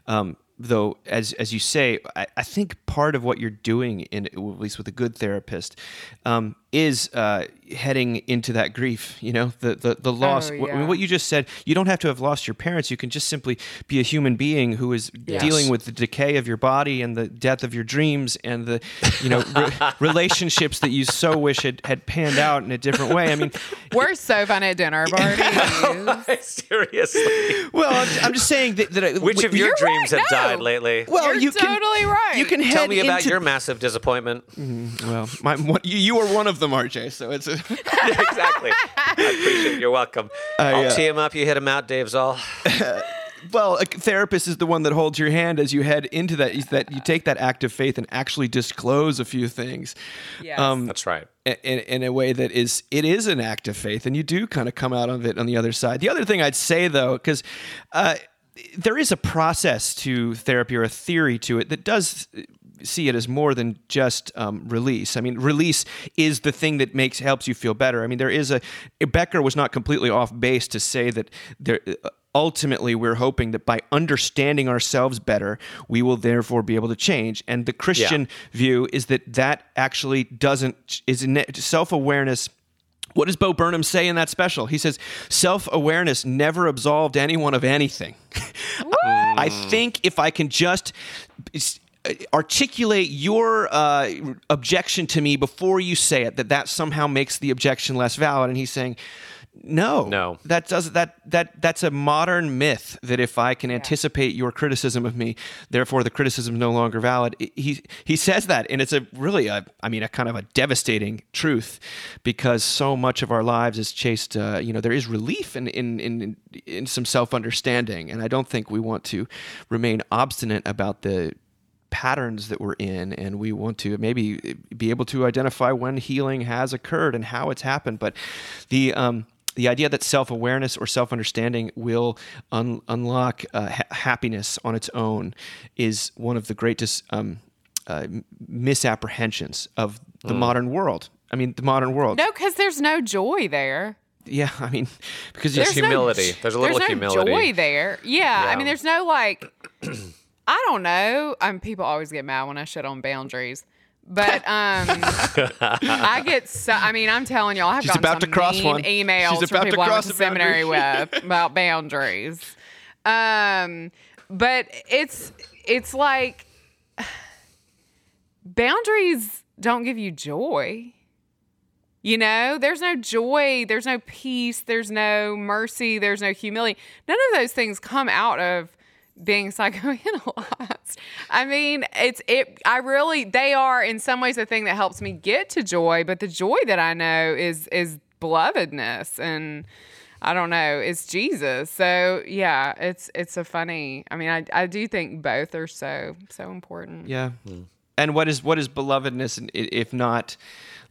um, though, as as you say, I, I think part of what you're doing, in at least with a good therapist, um, is uh, heading into that grief. You know, the the the loss. Oh, Wh- I mean, what you just said. You don't have to have lost your parents. You can just simply be a human being who is Yes. dealing with the decay of your body and the death of your dreams and the you know re- relationships that you so wish had, had panned out in a different way. I mean, we're so fun at dinner parties Seriously. well, I'm, I'm just saying that, that I- Which of your dreams right, have no. died lately? well, You're you can totally right. You can Tell me about into- your massive disappointment. well. My, what, you, you were one of them, RJ. So it's a, exactly. I appreciate it. You're welcome. I'll uh, tee him up. You hit him out, Dave Zahl. well, a therapist is the one that holds your hand as you head into that. Is that you take that act of faith and actually disclose a few things. Yes. Um, That's right. in, in a way that is it is an act of faith and you do kind of come out of it on the other side the other thing i'd say though because uh, there is a process to therapy or a theory to it that does see it as more than just um, release. I mean release is the thing that makes helps you feel better. I mean there is a becker was not completely off base to say that there ultimately we're hoping that by understanding ourselves better we will therefore be able to change. And the christian view is that that actually doesn't is ne- self-awareness what does Bo Burnham say in that special? He says, self awareness never absolved anyone of anything. I think if I can just articulate your uh, objection to me before you say it, that that somehow makes the objection less valid. And he's saying, no, No. that does that that that's a modern myth that if I can anticipate your criticism of me, therefore the criticism is no longer valid. He he says that, and it's a really a I mean a kind of a devastating truth because so much of our lives is chased. Uh, you know, there is relief in in in, in some self understanding, and I don't think we want to remain obstinate about the patterns that we're in and we want to maybe be able to identify when healing has occurred and how it's happened but the um the idea that self-awareness or self-understanding will un- unlock uh, ha- happiness on its own is one of the greatest um, uh, misapprehensions of the modern world. I mean, the modern world. no because there's no joy there Yeah, I mean, because There's it's no- humility. There's a little there's no humility. joy there. Yeah, I mean, there's no like, I don't know. Um, people always get mad when I shit on boundaries, but um, I get so. I mean, I'm telling y'all, I've She's gotten about some to cross mean one. emails She's from about to people I went cross to a seminary with about boundaries. Um, but it's it's like boundaries don't give you joy. You know, there's no joy, there's no peace, there's no mercy, there's no humility. None of those things come out of being psychoanalyzed. I mean, it's it I really they are in some ways the thing that helps me get to joy, but the joy that I know is is belovedness and I don't know, it's Jesus. So yeah, it's it's a funny I mean I, I do think both are so so important. yeah. Hmm. And what is what is belovedness if not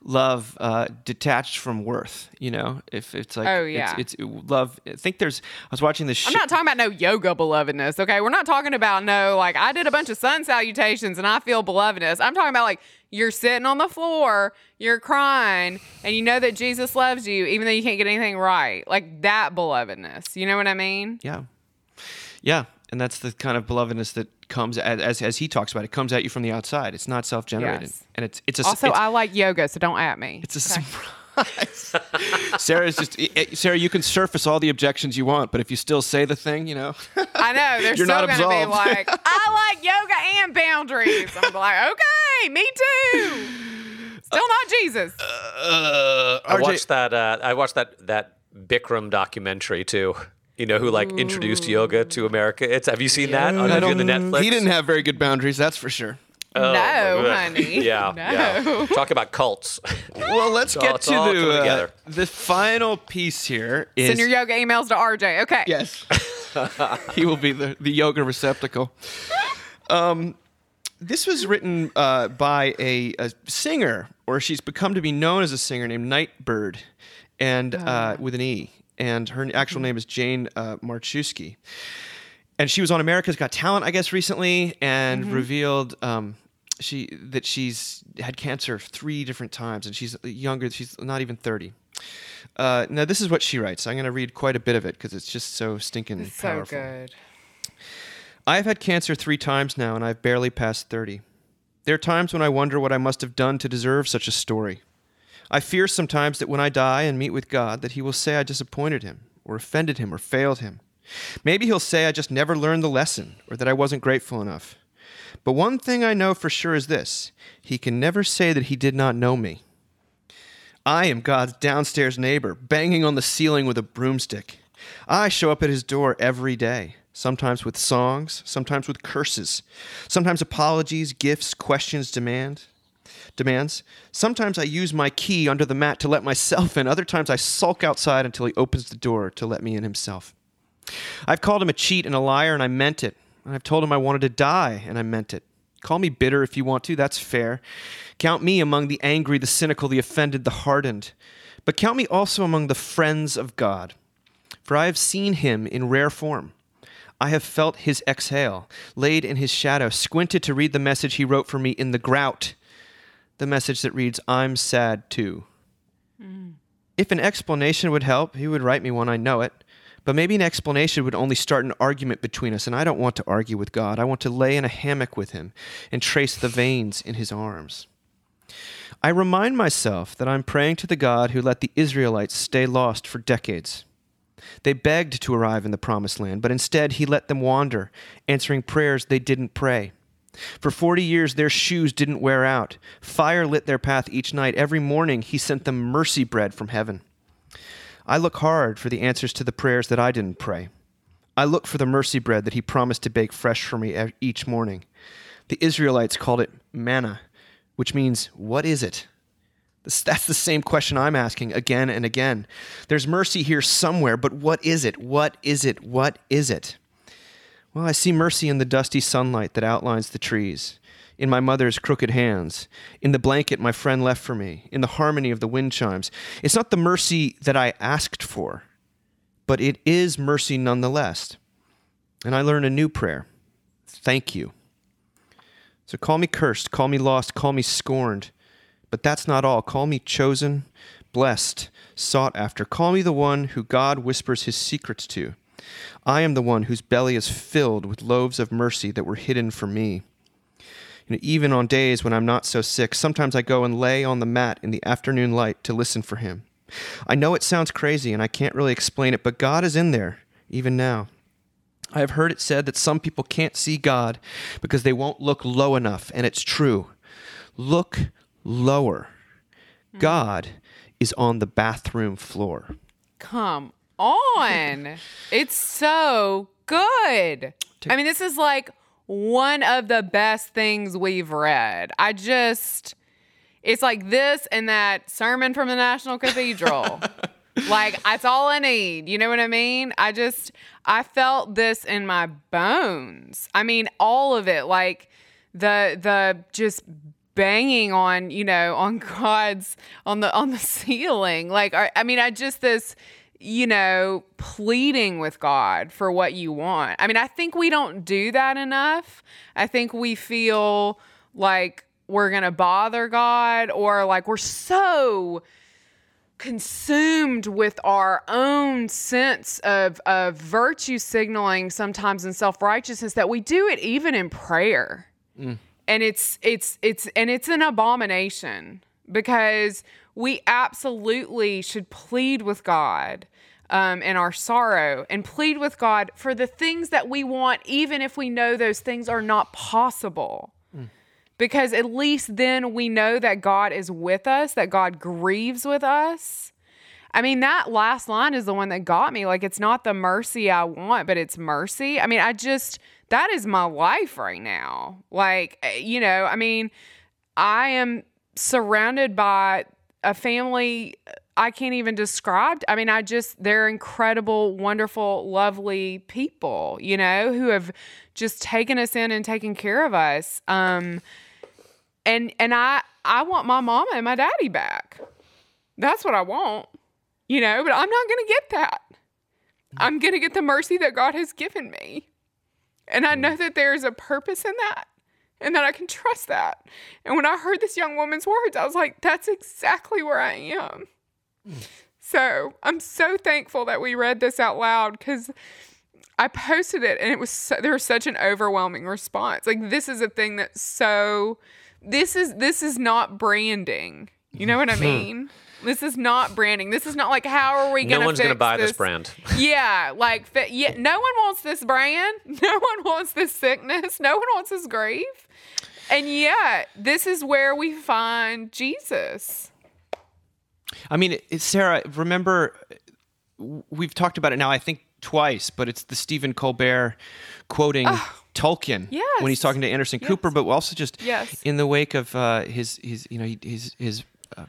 love uh, detached from worth? You know, if it's like Oh, yeah. it's, it's love. I think there's. I was watching this. I'm not talking about no yoga belovedness, okay? We're not talking about no, like, I did a bunch of sun salutations and I feel belovedness. I'm talking about, like, you're sitting on the floor, you're crying, and you know that Jesus loves you, even though you can't get anything right. Like, that belovedness. You know what I mean? Yeah, yeah, and that's the kind of belovedness that comes as as, as he talks about. It comes at you from the outside. It's not self generated, Yes. and it's it's a Also, it's, I like yoga, so don't at me. It's a surprise. Sarah's just eh, eh, Sarah. You can surface all the objections you want, but if you still say the thing, you know, I know. They're You're still not going to be like, I like yoga and boundaries. I'm like, okay, me too. Still not Jesus. uh, I RJ watched that. Uh, I watched that that Bikram documentary too. You know who like introduced yoga to America? It's have you seen that on I the don't- Netflix? He didn't have very good boundaries, that's for sure. Oh, No, my honey. yeah, No. yeah. Talk about cults. Well, let's all- get it's to the uh, the final piece here. Is Send your yoga emails to RJ. Okay. yes, he will be the the yoga receptacle. Um, this was written uh, by a, a singer, or she's become to be known as a singer named Nightbirde, and uh, with an E. And her actual name is Jane uh, Marczewski. And she was on America's Got Talent, I guess, recently, and revealed um, she that she's had cancer three different times, and she's younger. She's not even thirty. Uh, now, this is what she writes. I'm going to read quite a bit of it because it's just so stinking So powerful. good. I've had cancer three times now, and I've barely passed 30. There are times when I wonder what I must have done to deserve such a story. I fear sometimes that when I die and meet with God, that He will say I disappointed Him, or offended Him, or failed Him. Maybe He'll say I just never learned the lesson, or that I wasn't grateful enough. But one thing I know for sure is this He can never say that He did not know me. I am God's downstairs neighbor, banging on the ceiling with a broomstick. I show up at his door every day, sometimes with songs, sometimes with curses, sometimes apologies, gifts, questions, demand, demands. Sometimes I use my key under the mat to let myself in, other times I sulk outside until he opens the door to let me in himself. I've called him a cheat and a liar, and I meant it. I've told him I wanted to die, and I meant it. Call me bitter if you want to, that's fair. Count me among the angry, the cynical, the offended, the hardened. But count me also among the friends of God. For I have seen him in rare form. I have felt his exhale, laid in his shadow, squinted to read the message he wrote for me in the grout. The message that reads, I'm sad too. Mm. If an explanation would help, he would write me one, I know it. But maybe an explanation would only start an argument between us, and I don't want to argue with God. I want to lay in a hammock with him and trace the veins in his arms. I remind myself that I'm praying to the God who let the Israelites stay lost for decades. They begged to arrive in the promised land, but instead he let them wander, answering prayers they didn't pray. For 40 years, their shoes didn't wear out. Fire lit their path each night. Every morning, he sent them mercy bread from heaven. I look hard for the answers to the prayers that I didn't pray. I look for the mercy bread that he promised to bake fresh for me each morning. The Israelites called it manna, which means, What is it? That's the same question I'm asking again and again. There's mercy here somewhere, but what is it? What is it? What is it? Well, I see mercy in the dusty sunlight that outlines the trees, in my mother's crooked hands, in the blanket my friend left for me, in the harmony of the wind chimes. It's not the mercy that I asked for, but it is mercy nonetheless. And I learn a new prayer thank you. So call me cursed, call me lost, call me scorned. But that's not all. Call me chosen, blessed, sought after. Call me the one who God whispers his secrets to. I am the one whose belly is filled with loaves of mercy that were hidden for me. You know, even on days when I'm not so sick, sometimes I go and lay on the mat in the afternoon light to listen for him. I know it sounds crazy and I can't really explain it, but God is in there, even now. I have heard it said that some people can't see God because they won't look low enough, and it's true. Look lower. Hmm. God is on the bathroom floor. Come on. it's so good. I mean, this is like one of the best things we've read. I just, it's like this and that sermon from the National Cathedral. like, that's all I need. You know what I mean? I just, I felt this in my bones. I mean, all of it. Like, the the just banging on you know on god's on the on the ceiling like I, I mean i just this you know pleading with god for what you want. I mean i think we don't do that enough. I think we feel like we're gonna bother god or like we're so consumed with our own sense of, of virtue signaling sometimes in self-righteousness that we do it even in prayer. Mm. And it's it's it's and it's an abomination because we absolutely should plead with god um, in our sorrow and plead with god for the things that we want even if we know those things are not possible because at least then we know that God is with us, that God grieves with us. I mean, that last line is the one that got me. Like, it's not the mercy I want, but it's mercy. I mean, I just, that is my life right now. Like, eh, you know, I mean, I am surrounded by a family I can't even describe. I mean, I just, they're incredible, wonderful, lovely people, you know, who have just taken us in and taken care of us. Um, and and I I want my mama and my daddy back. That's what I want. You know, but I'm not going to get that. I'm going to get the mercy that God has given me. And I know that there is a purpose in that and that I can trust that. And when I heard this young woman's words, I was like, that's exactly where I am. So I'm so thankful that we read this out loud because I posted it and it was so, there was such an overwhelming response. Like this is a thing that's so this is this is not branding. You know what I hmm. mean? This is not branding. This is not like how are we going to No one's going to buy this brand. yeah, like yeah, no one wants this brand. No one wants this sickness. No one wants this grief. And yet, this is where we find Jesus. I mean, Sarah, remember, we've talked about it now, I think twice, but it's the Stephen Colbert quoting Tolkien yes. when he's talking to Anderson Cooper, but also just Yes. in the wake of uh, his, his, you know, his, his, uh,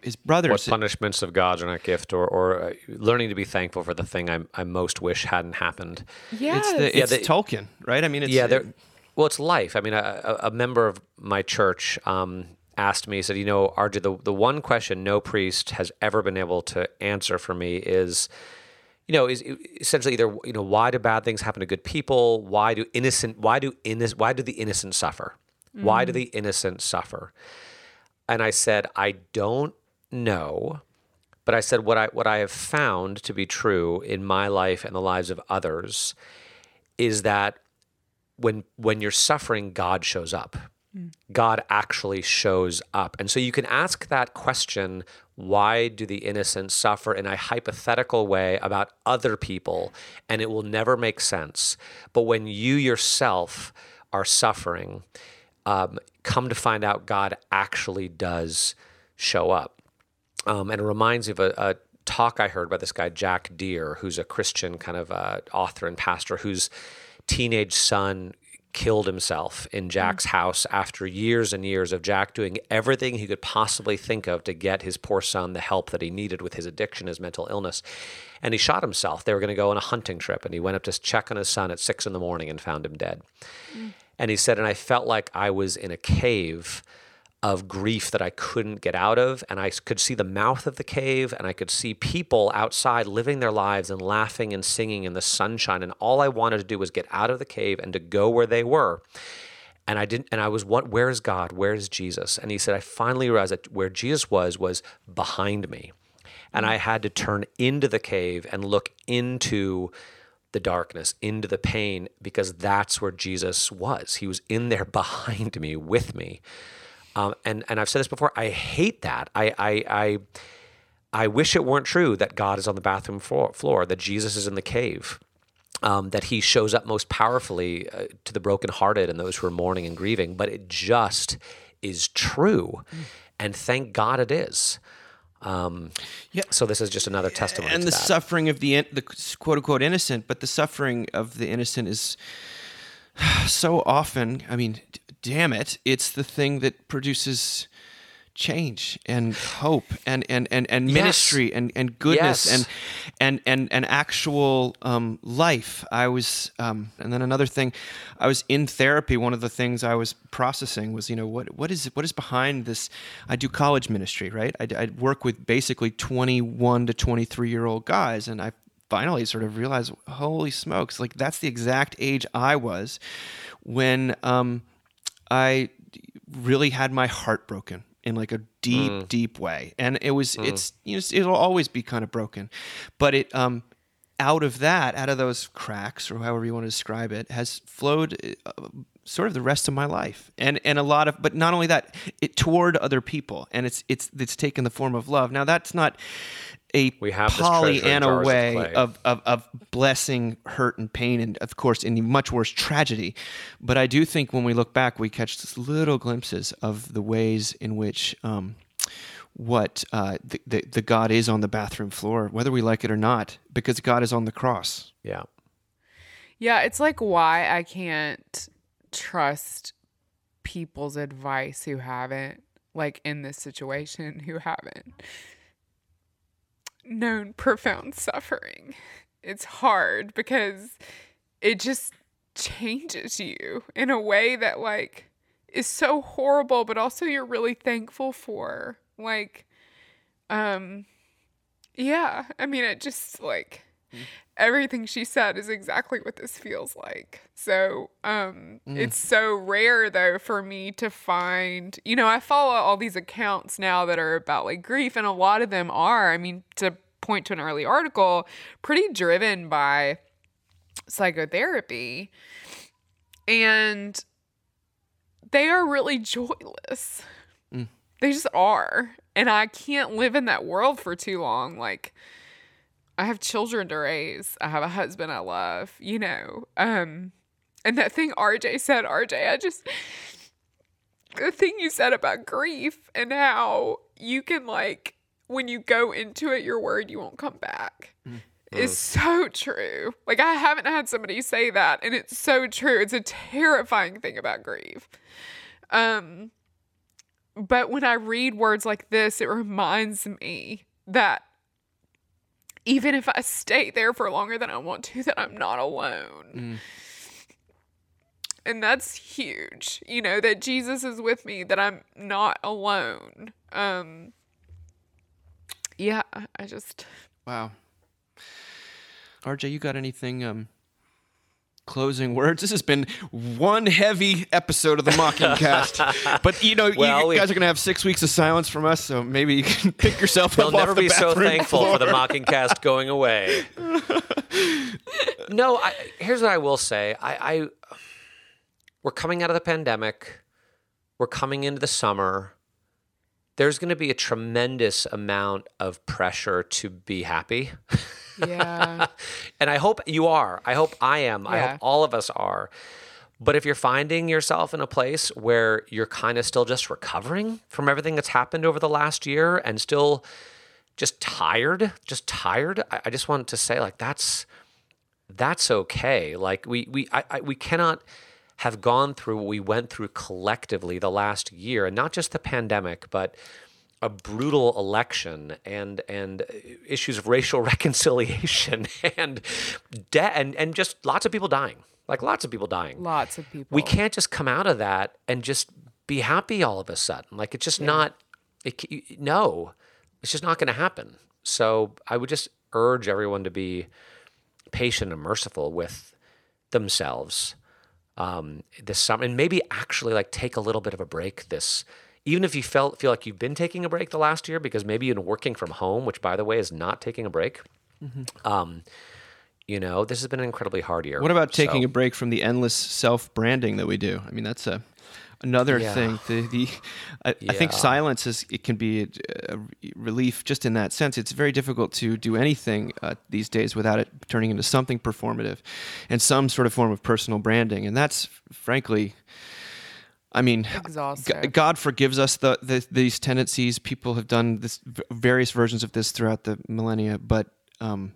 his brothers. What punishments of God are not gift, or, or uh, learning to be thankful for the thing I, I most wish hadn't happened. Yes. It's the, Yeah, it's Tolkien, right? I mean, it's yeah, there. Well, it's life. I mean, a, a member of my church um, asked me, he said, "You know, RJ, the the one question no priest has ever been able to answer for me is." You know, is essentially either you know why do bad things happen to good people? Why do innocent? Why do innocent? Why do the innocent suffer? Why do the innocent suffer? And I said, I don't know, but I said what I what I have found to be true in my life and the lives of others is that when when you're suffering, God shows up. God actually shows up. And so you can ask that question why do the innocent suffer in a hypothetical way about other people? And it will never make sense. But when you yourself are suffering, um, come to find out God actually does show up. Um, and it reminds me of a, a talk I heard by this guy, Jack Deere, who's a Christian kind of uh, author and pastor whose teenage son killed himself in Jack's mm. house after years and years of Jack doing everything he could possibly think of to get his poor son the help that he needed with his addiction, his mental illness. And he shot himself. They were going to go on a hunting trip, and he went up to check on his son at six in the morning and found him dead. Mm. And he said, and I felt like I was in a cave of grief that I couldn't get out of. And I could see the mouth of the cave, and I could see people outside living their lives and laughing and singing in the sunshine. And all I wanted to do was get out of the cave and to go where they were. And I didn't, and I was, what, where's God? Where's Jesus? And he said, I finally realized that where Jesus was, was behind me. And I had to turn into the cave and look into the darkness, into the pain, because that's where Jesus was. He was in there behind me, with me. Um, and and I've said this before. I hate that. I I I, I wish it weren't true that God is on the bathroom floor, floor that Jesus is in the cave, um, that He shows up most powerfully uh, to the brokenhearted and those who are mourning and grieving. But it just is true, and thank God it is. Um, Yeah. So this is just another testimony. and the that. suffering of the in- the quote unquote innocent, but the suffering of the innocent is so often. I mean, damn it, it's the thing that produces change and hope and and and, and Yes. ministry and and goodness Yes. and and and and actual um, life. I was, um, and then another thing, I was in therapy. One of the things I was processing was, you know, what what is what is behind this? I do college ministry, right? I, I work with basically twenty one to twenty three year old guys, and I finally sort of realized, holy smokes, like that's the exact age I was when um, I really had my heart broken in like a deep, deep way. And it was, it's, you know, it'll always be kind of broken, but it, um, out of that, out of those cracks or however you want to describe it, has flowed uh, sort of the rest of my life, and and a lot of, but not only that, it toward other people, and it's it's it's taken the form of love. Now that's not a We have this Pollyanna jars of way of, of of blessing hurt and pain, and of course in much worse tragedy. But I do think when we look back, we catch just little glimpses of the ways in which. Um, what uh, the, the the God is on the bathroom floor, whether we like it or not, because God is on the cross. Yeah. Yeah, it's like why I can't trust people's advice who haven't, like in this situation, who haven't known profound suffering. It's hard because it just changes you in a way that, like, is so horrible, but also you're really thankful for. Like, um, yeah, I mean, it just like Mm-hmm. everything she said is exactly what this feels like. So, um, mm. it's so rare though for me to find, you know, I follow all these accounts now that are about like grief, and a lot of them are, I mean, to point to an early article, pretty driven by psychotherapy. And they are really joyless. Mm. They just are. And I can't live in that world for too long. Like, I have children to raise. I have a husband I love, you know. Um, and that thing RJ said, RJ, I just the thing you said about grief and how you can like when you go into it, you're worried you won't come back. Is so true. Like I haven't had somebody say that, and it's so true. It's a terrifying thing about grief. Um, but when I read words like this, it reminds me that even if I stay there for longer than I want to, that I'm not alone. And that's huge. You know, that Jesus is with me, that I'm not alone. Um yeah, I just Wow. RJ, you got anything um closing words? This has been one heavy episode of the Mockingcast. but you know, Well, you guys are gonna have six weeks of silence from us, so maybe you can pick yourself They'll up never off the be so thankful floor. for the Mockingcast going away. no, I, here's what I will say. I, I we're coming out of the pandemic. We're coming into the summer. There's going to be a tremendous amount of pressure to be happy. Yeah. and I hope you are. I hope I am. I hope all of us are. But if you're finding yourself in a place where you're kind of still just recovering from everything that's happened over the last year and still just tired, just tired, I, I just want to say like that's that's okay. Like we we I, I, we cannot have gone through what we went through collectively the last year, and not just the pandemic, but a brutal election and and issues of racial reconciliation and debt and and just lots of people dying, like lots of people dying. Lots of people. We can't just come out of that and just be happy all of a sudden. Like it's just not. It, no, it's just not going to happen. So I would just urge everyone to be patient and merciful with themselves um, this summer, and maybe actually like take a little bit of a break this. Even if you felt feel like you've been taking a break the last year, because maybe you've been working from home, which by the way is not taking a break. Um, you know, this has been an incredibly hard year. What about taking So- a break from the endless self branding that we do? I mean, that's a another Yeah. thing. The, the I, I think silence is it can be a, a relief just in that sense. It's very difficult to do anything uh, these days without it turning into something performative and some sort of form of personal branding, and that's frankly. I mean, Exhaustive. God forgives us the, the these tendencies. People have done this various versions of this throughout the millennia, but um,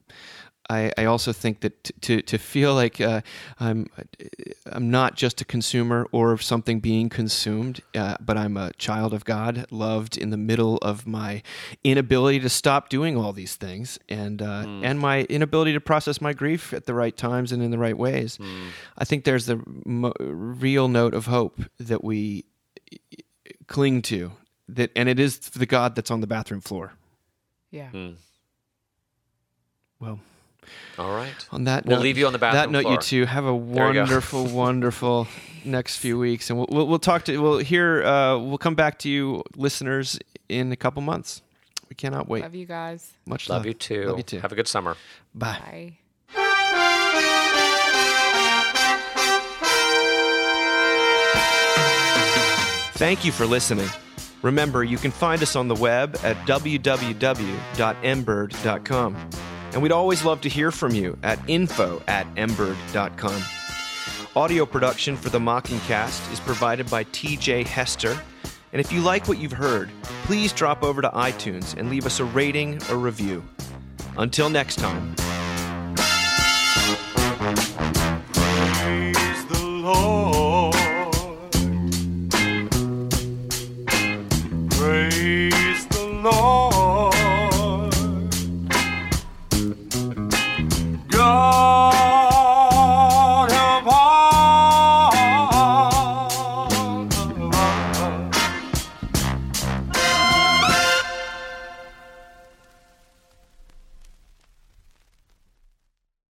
I, I also think that t- to to feel like uh, I'm I'm not just a consumer or of something being consumed, uh, but I'm a child of God, loved in the middle of my inability to stop doing all these things, and uh, and my inability to process my grief at the right times and in the right ways. I think there's the mo- real note of hope that we cling to that, and it is the God that's on the bathroom floor. Yeah. Well. All right. On that We'll note, leave you on the bathroom. That note, floor. you two have a There you go. wonderful, wonderful next few weeks, and we'll we'll, we'll talk to we'll hear uh, we'll come back to you, listeners, in a couple months. We cannot wait. Love you guys. Much Love love. you too. Love you too. Have a good summer. Bye. Bye. Thank you for listening. Remember, you can find us on the web at www.mbird.com. And we'd always love to hear from you at info at mbird.com. Audio production for The Mockingcast is provided by TJ Hester. And if you like what you've heard, please drop over to iTunes and leave us a rating or review. Until next time. Praise the Lord.